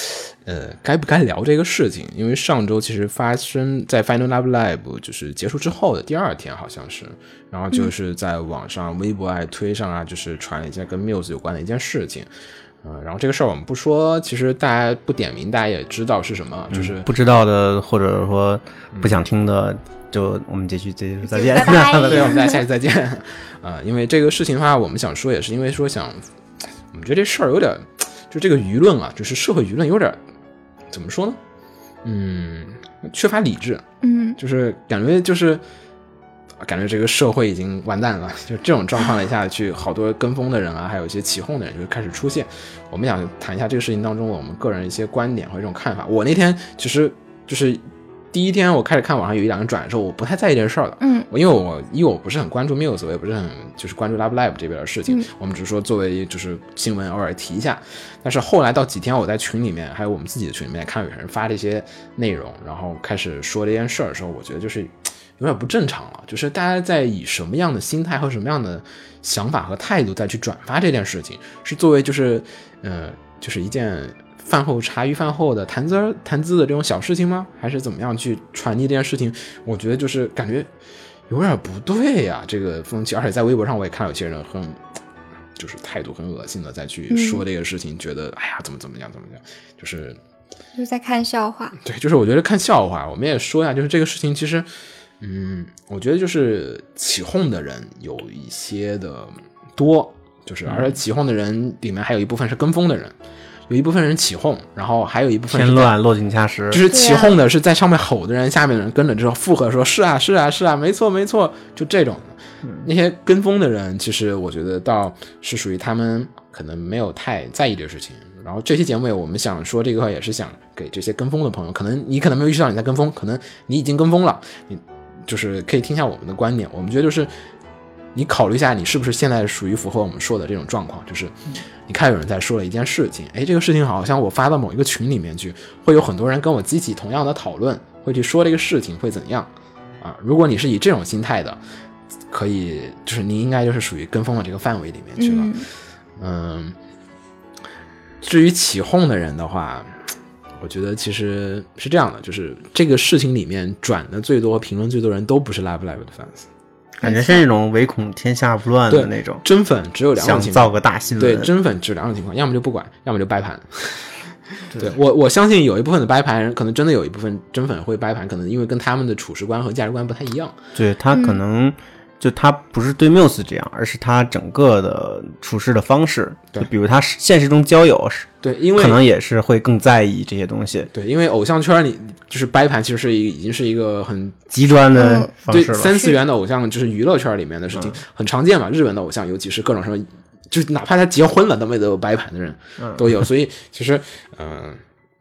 呃，该不该聊这个事情？因为上周其实发生在 Final Love Live 就是结束之后的第二天，好像是，然后就是在网上、微博啊、推上啊，就是传了一件跟 Muse 有关的一件事情。嗯、然后这个事儿我们不说，其实大家不点名，大家也知道是什么，就是不知道的或者说不想听的，就我们这期，这期再见。拜拜 [LAUGHS] 对，我们大家下期再见。啊、[LAUGHS] 因为这个事情的话，我们想说也是因为说想，我们觉得这事儿有点，就这个舆论啊，就是社会舆论有点怎么说呢？嗯，缺乏理智，嗯就是感觉就是。感觉这个社会已经完蛋了，[LAUGHS] 就这种状况了下去，好多跟风的人啊，还有一些起哄的人就会开始出现。我们想谈一下这个事情当中我们个人一些观点和这种看法。我那天其实就是第一天我开始看网上有一两个转的时候，我不太在意这个事儿了。嗯我因为我因为我不是很关注 Muse，我也不是很就是关注 Love Live 这边的事情，嗯我们只是说作为就是新闻偶尔提一下。但是后来到几天，我在群里面还有我们自己的群里面看有人发这些内容，然后开始说这件事儿的时候，我觉得就是有点不正常了。就是大家在以什么样的心态和什么样的想法和态度再去转发这件事情，是作为就是呃就是一件饭后茶余饭后的谈资谈资的这种小事情吗？还是怎么样去传递这件事情？我觉得就是感觉有点不对呀、这个风气。而且在微博上我也看到有些人很。就是态度很恶心的再去说这个事情，觉得哎呀怎么怎么样怎么样，就是就在看笑话。对，就是我觉得看笑话，我们也说一下，就是这个事情其实，嗯，我觉得就是起哄的人有一些的多，就是而且起哄的人里面还有一部分是跟风的人，有一部分人起哄，然后还有一部分添乱，落井下石。就是起哄的是在上面吼的人，下面的人跟着之后附和说：“是啊，是啊，是啊，没错，没错。”就这种。那些跟风的人，其实我觉得倒是属于他们可能没有太在意这个事情。然后这期节目我们想说这个话，也是想给这些跟风的朋友，可能你可能没有意识到你在跟风，可能你已经跟风了，你就是可以听一下我们的观点。我们觉得就是你考虑一下，你是不是现在属于符合我们说的这种状况，就是你看有人在说了一件事情，哎，这个事情好像我发到某一个群里面去，会有很多人跟我激起同样的讨论，会去说这个事情会怎样啊？如果你是以这种心态的，可以就是你应该就是属于跟风的这个范围里面去了。嗯嗯，至于起哄的人的话，我觉得其实是这样的，就是这个事情里面转的最多、评论最多人都不是 Live Live 的 fans，感觉是那种唯恐天下不乱的那种，真粉只有两种情况，造个大新闻。对，真粉只有两种情况，要么就不管，要么就掰盘。对。我，我相信有一部分的掰盘人，可能真的有一部分真粉会掰盘，可能因为跟他们的处事观和价值观不太一样。对他可能就他不是对 Muse 这样，而是他整个的处事的方式。对就比如他现实中交友是对，因为可能也是会更在意这些东西，对，因为偶像圈里就是掰盘，其实是一已经是一个很极端的嗯对方式了。三次元的偶像，就是娱乐圈里面的事情，很常见嘛。日本的偶像，尤其是各种什么，就是哪怕他结婚了，都没都有掰盘的人，都有。所以其实，嗯、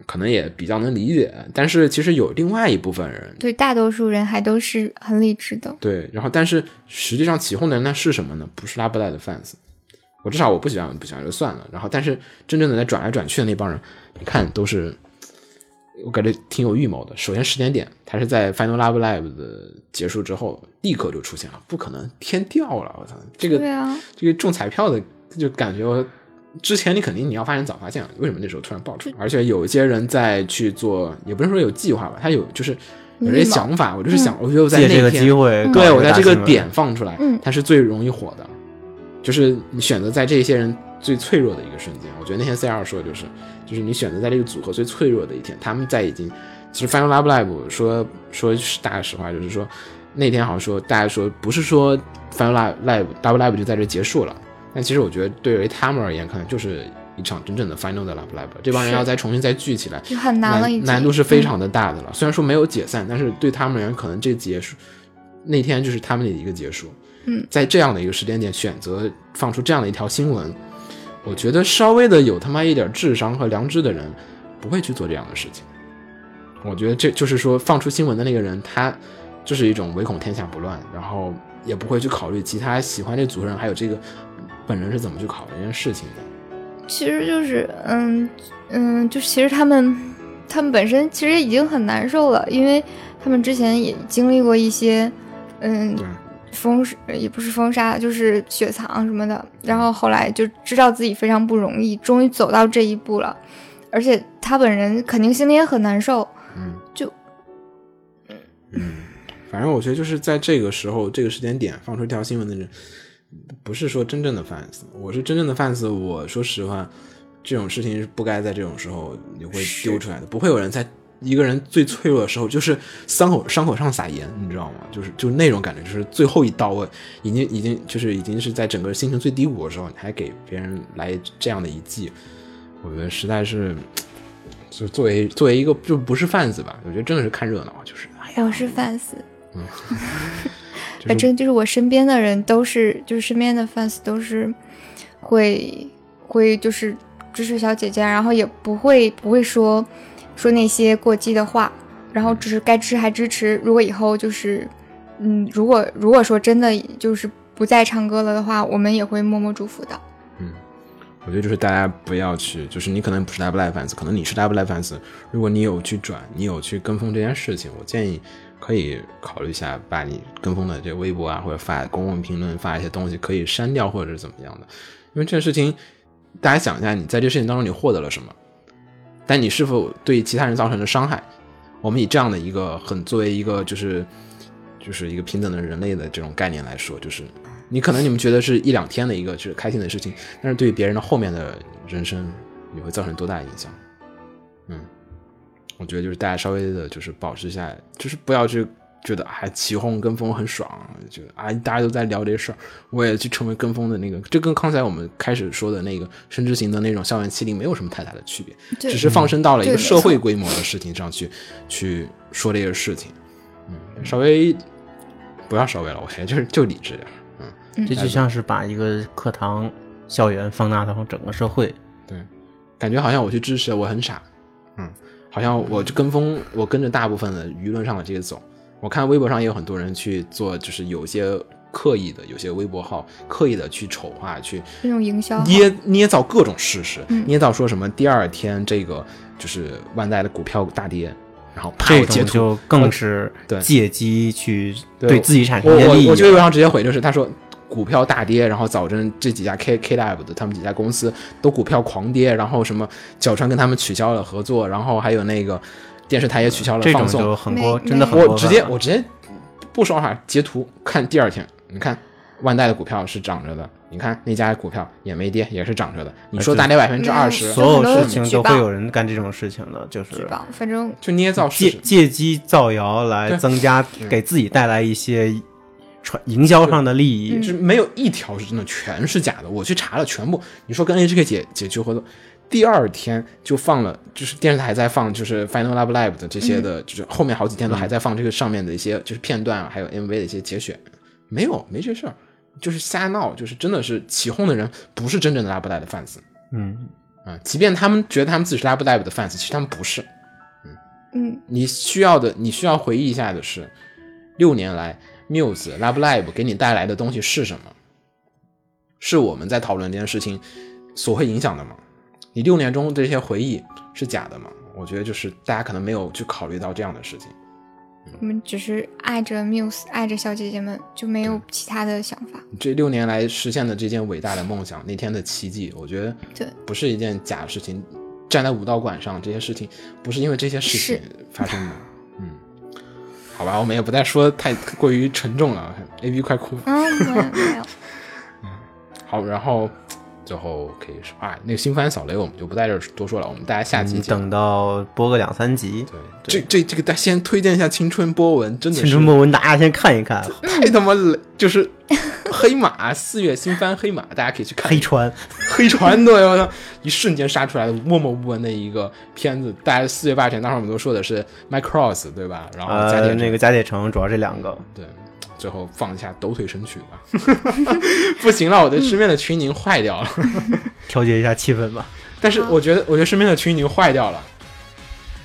可能也比较能理解。但是其实有另外一部分人，对，大多数人还都是很理智的。对，然后但是实际上起哄的人那是什么呢？不是拉布赖的 fans。我至少我不喜欢，不喜欢就算了。然后，但是真正的在转来转去的那帮人，你看都是，我感觉挺有预谋的。首先时间点，他是在 Final Love Live 的结束之后，立刻就出现了，不可能天掉了，我操！这个对啊，这个中彩票的就感觉我之前你肯定你要发现早发现了，为什么那时候突然爆出来？而且有一些人在去做，也不是说有计划吧，他有就是有这些想法，我就是想，我觉得我在借这个机会对我在这个点放出来，嗯它是最容易火的，就是你选择在这些人最脆弱的一个瞬间。我觉得那天 C 二说的就是，就是你选择在这个组合最脆弱的一天，他们在已经，其实 Final Love Live 说说是大概实话，就是说，那天好像说大家说不是说 Final Live Live Double Live 就在这结束了，但其实我觉得对于他们而言，可能就是一场真正的 Final 的 Live Live，这帮人要再重新再聚起来，就很难了，难度是非常的大的了。虽然说没有解散，但是对他们而言，可能这结束那天就是他们的一个结束。嗯，在这样的一个时间点选择放出这样的一条新闻，我觉得稍微的有他妈一点智商和良知的人不会去做这样的事情。我觉得这就是说放出新闻的那个人，他就是一种唯恐天下不乱，然后也不会去考虑其他喜欢这组合人还有这个本人是怎么去考虑这件事情的。其实就是，嗯嗯，就是其实他们他们本身其实已经很难受了，因为他们之前也经历过一些，嗯对，封也不是封杀，就是雪藏什么的，然后后来就知道自己非常不容易，终于走到这一步了，而且他本人肯定心里也很难受，嗯，就嗯，反正我觉得就是在这个时候这个时间点放出一条新闻的人，不是说真正的 fans，我是真正的 fans。我说实话，这种事情是不该在这种时候你会丢出来的，不会有人在一个人最脆弱的时候，就是伤口伤口上撒盐，你知道吗？就是就是那种感觉，就是最后一刀，我已经已经就是已经是在整个心情最低谷的时候，你还给别人来这样的一记，我觉得实在是。就作为作为一个就不是 fans 吧，我觉得真的是看热闹，就是哎呀，我是 fans，就是反正就是我身边的人都是，就是身边的 fans 都是会会就是支持小姐姐，然后也不会不会说说那些过激的话，然后只是该支持还支持。如果以后就是嗯，如果如果说真的就是不再唱歌了的话，我们也会默默祝福的。我觉得就是大家不要去，就是你可能不是 Double Live fans，可能你是 Double Live fans，如果你有去转，你有去跟风这件事情，我建议可以考虑一下，把你跟风的这微博啊，或者发公共评论发一些东西可以删掉，或者是怎么样的。因为这件事情，大家想一下，你在这事情当中你获得了什么，但你是否对其他人造成了伤害？我们以这样的一个很作为一个就是就是一个平等的人类的这种概念来说，就是你可能你们觉得是一两天的一个就是开心的事情，但是对于别人的后面的人生，你会造成多大的影响？嗯，我觉得就是大家稍微的，就是保持一下，就是不要去觉得哎起哄跟风很爽，就啊大家都在聊这事儿，我也去成为跟风的那个，这跟刚才我们开始说的那个生之行的那种校园欺凌没有什么太大的区别，只是放生到了一个社会规模的事情上去去说这个事情，嗯，稍微不要稍微了，我觉得就是就理智点，嗯。这就像是把一个课堂校园放大到整个社会。对感觉好像我去支持，我很傻，嗯，好像我就跟风，我跟着大部分的舆论上的这些走。我看微博上也有很多人去做，就是有些刻意的，有些微博号刻意的去丑化，去那种营销捏捏造各种事实，嗯捏造说什么第二天这个就是万代的股票大跌，然后啪这我截图，种就更是对借机去对对自己产生一些利益。我我就微博上直接回，就是他说股票大跌，然后早晨这几家 K K Lab 的他们几家公司都股票狂跌，然后什么角川跟他们取消了合作，然后还有那个电视台也取消了这种放送。就很多，真的很我直接我直接不说话，截图看第二天，你看万代的股票是涨着的，你看那家股票也没跌，也是涨着的。你说大跌百分之二十，所有事情都会有人干这种事情的，就是，反正就捏造事借实。借机造谣来增加给自己带来一些传营销上的利益。就是没有一条是真的，全是假的。我去查了，全部你说跟 HK 解解决合作，第二天就放了，就是电视台还在放，就是 Final Love Live 的这些的，就是后面好几天都还在放这个上面的一些就是片段啊，还有 MV 的一些节选，没有没这事儿，就是瞎闹，就是真的是起哄的人不是真正的 Love Live 的 fans 嗯，啊、即便他们觉得他们自己是 Love Live 的 fans，其实他们不是。嗯，你需要的，你需要回忆一下的是，六年来 Muse Love Live 给你带来的东西是什么？是我们在讨论这件事情所会影响的吗？你六年中这些回忆是假的吗？我觉得就是大家可能没有去考虑到这样的事情。我们只是爱着 Muse，爱着小姐姐们，就没有其他的想法。这六年来实现的这件伟大的梦想，那天的奇迹，我觉得对不是一件假的事情。站在武道馆上，这些事情不是因为这些事情发生的。嗯，好吧，我们也不再说太过于沉重了。A B 快哭了。嗯，没有没有，[LAUGHS] 好，然后最后可以说啊，那个新番扫雷我们就不在这儿多说了，我们大家下期嗯。等到播个两三集，对，这这这个大家先推荐一下《青春波纹》，真的青春波纹大家先看一看，太他妈雷，就是黑马四月新番黑马，大家可以去看黑川黑船对，我操，一瞬间杀出来的默默无闻的一个片子。大家四月八前，当时我们都说的是 My Cross 对吧？然后加呃点那个加铁城主要这两个，对，最后放一下抖腿神曲吧。[LAUGHS] 不行了，我的身边的群已经坏掉了。调节一下气氛吧，但是我觉得，我觉得身边的群已经坏掉了。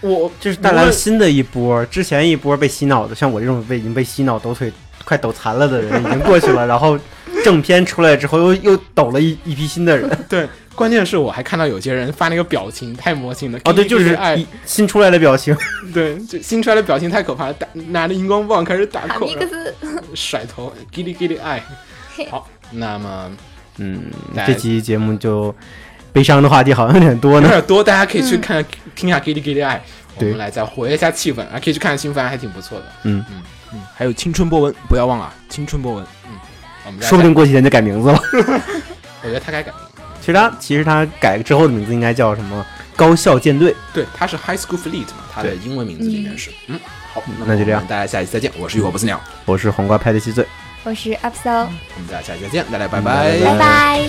我就是带来了新的一波，之前一波被洗脑的，像我这种被已经被洗脑抖腿快抖残了的人已经过去了，[LAUGHS] 然后正片出来之后又又抖了一一批新的人。[LAUGHS] 对，关键是我还看到有些人发那个表情太魔性了。哦，对，就是爱新出来的表情，[LAUGHS] 对，就新出来的表情太可怕了，打拿着荧光棒开始打卡口米克斯，甩头，叽里叽里爱。好，那么嗯大，家这期节目就悲伤的话题好像有点多呢。有点多，大家可以去看、听一下《叽里叽里爱》，我对们来再活跃一下气氛啊！可以去看新番，还挺不错的。嗯嗯嗯，还有青春波纹，不要忘了青春波纹。嗯，我们再说不定过几天就改名字了。[LAUGHS] 我觉得他该改名。其实他其实他改之后的名字应该叫什么？高校舰队。对，他是 High School Fleet 嘛，他的英文名字里面是。嗯，好，那就这样大家下期再见。我是浴火不死鸟，我是黄瓜派的七岁。我是 UpSo，我们大家下期再见，大家拜嗯拜拜拜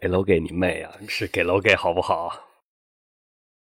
给楼给你妹啊！是给楼给好不好？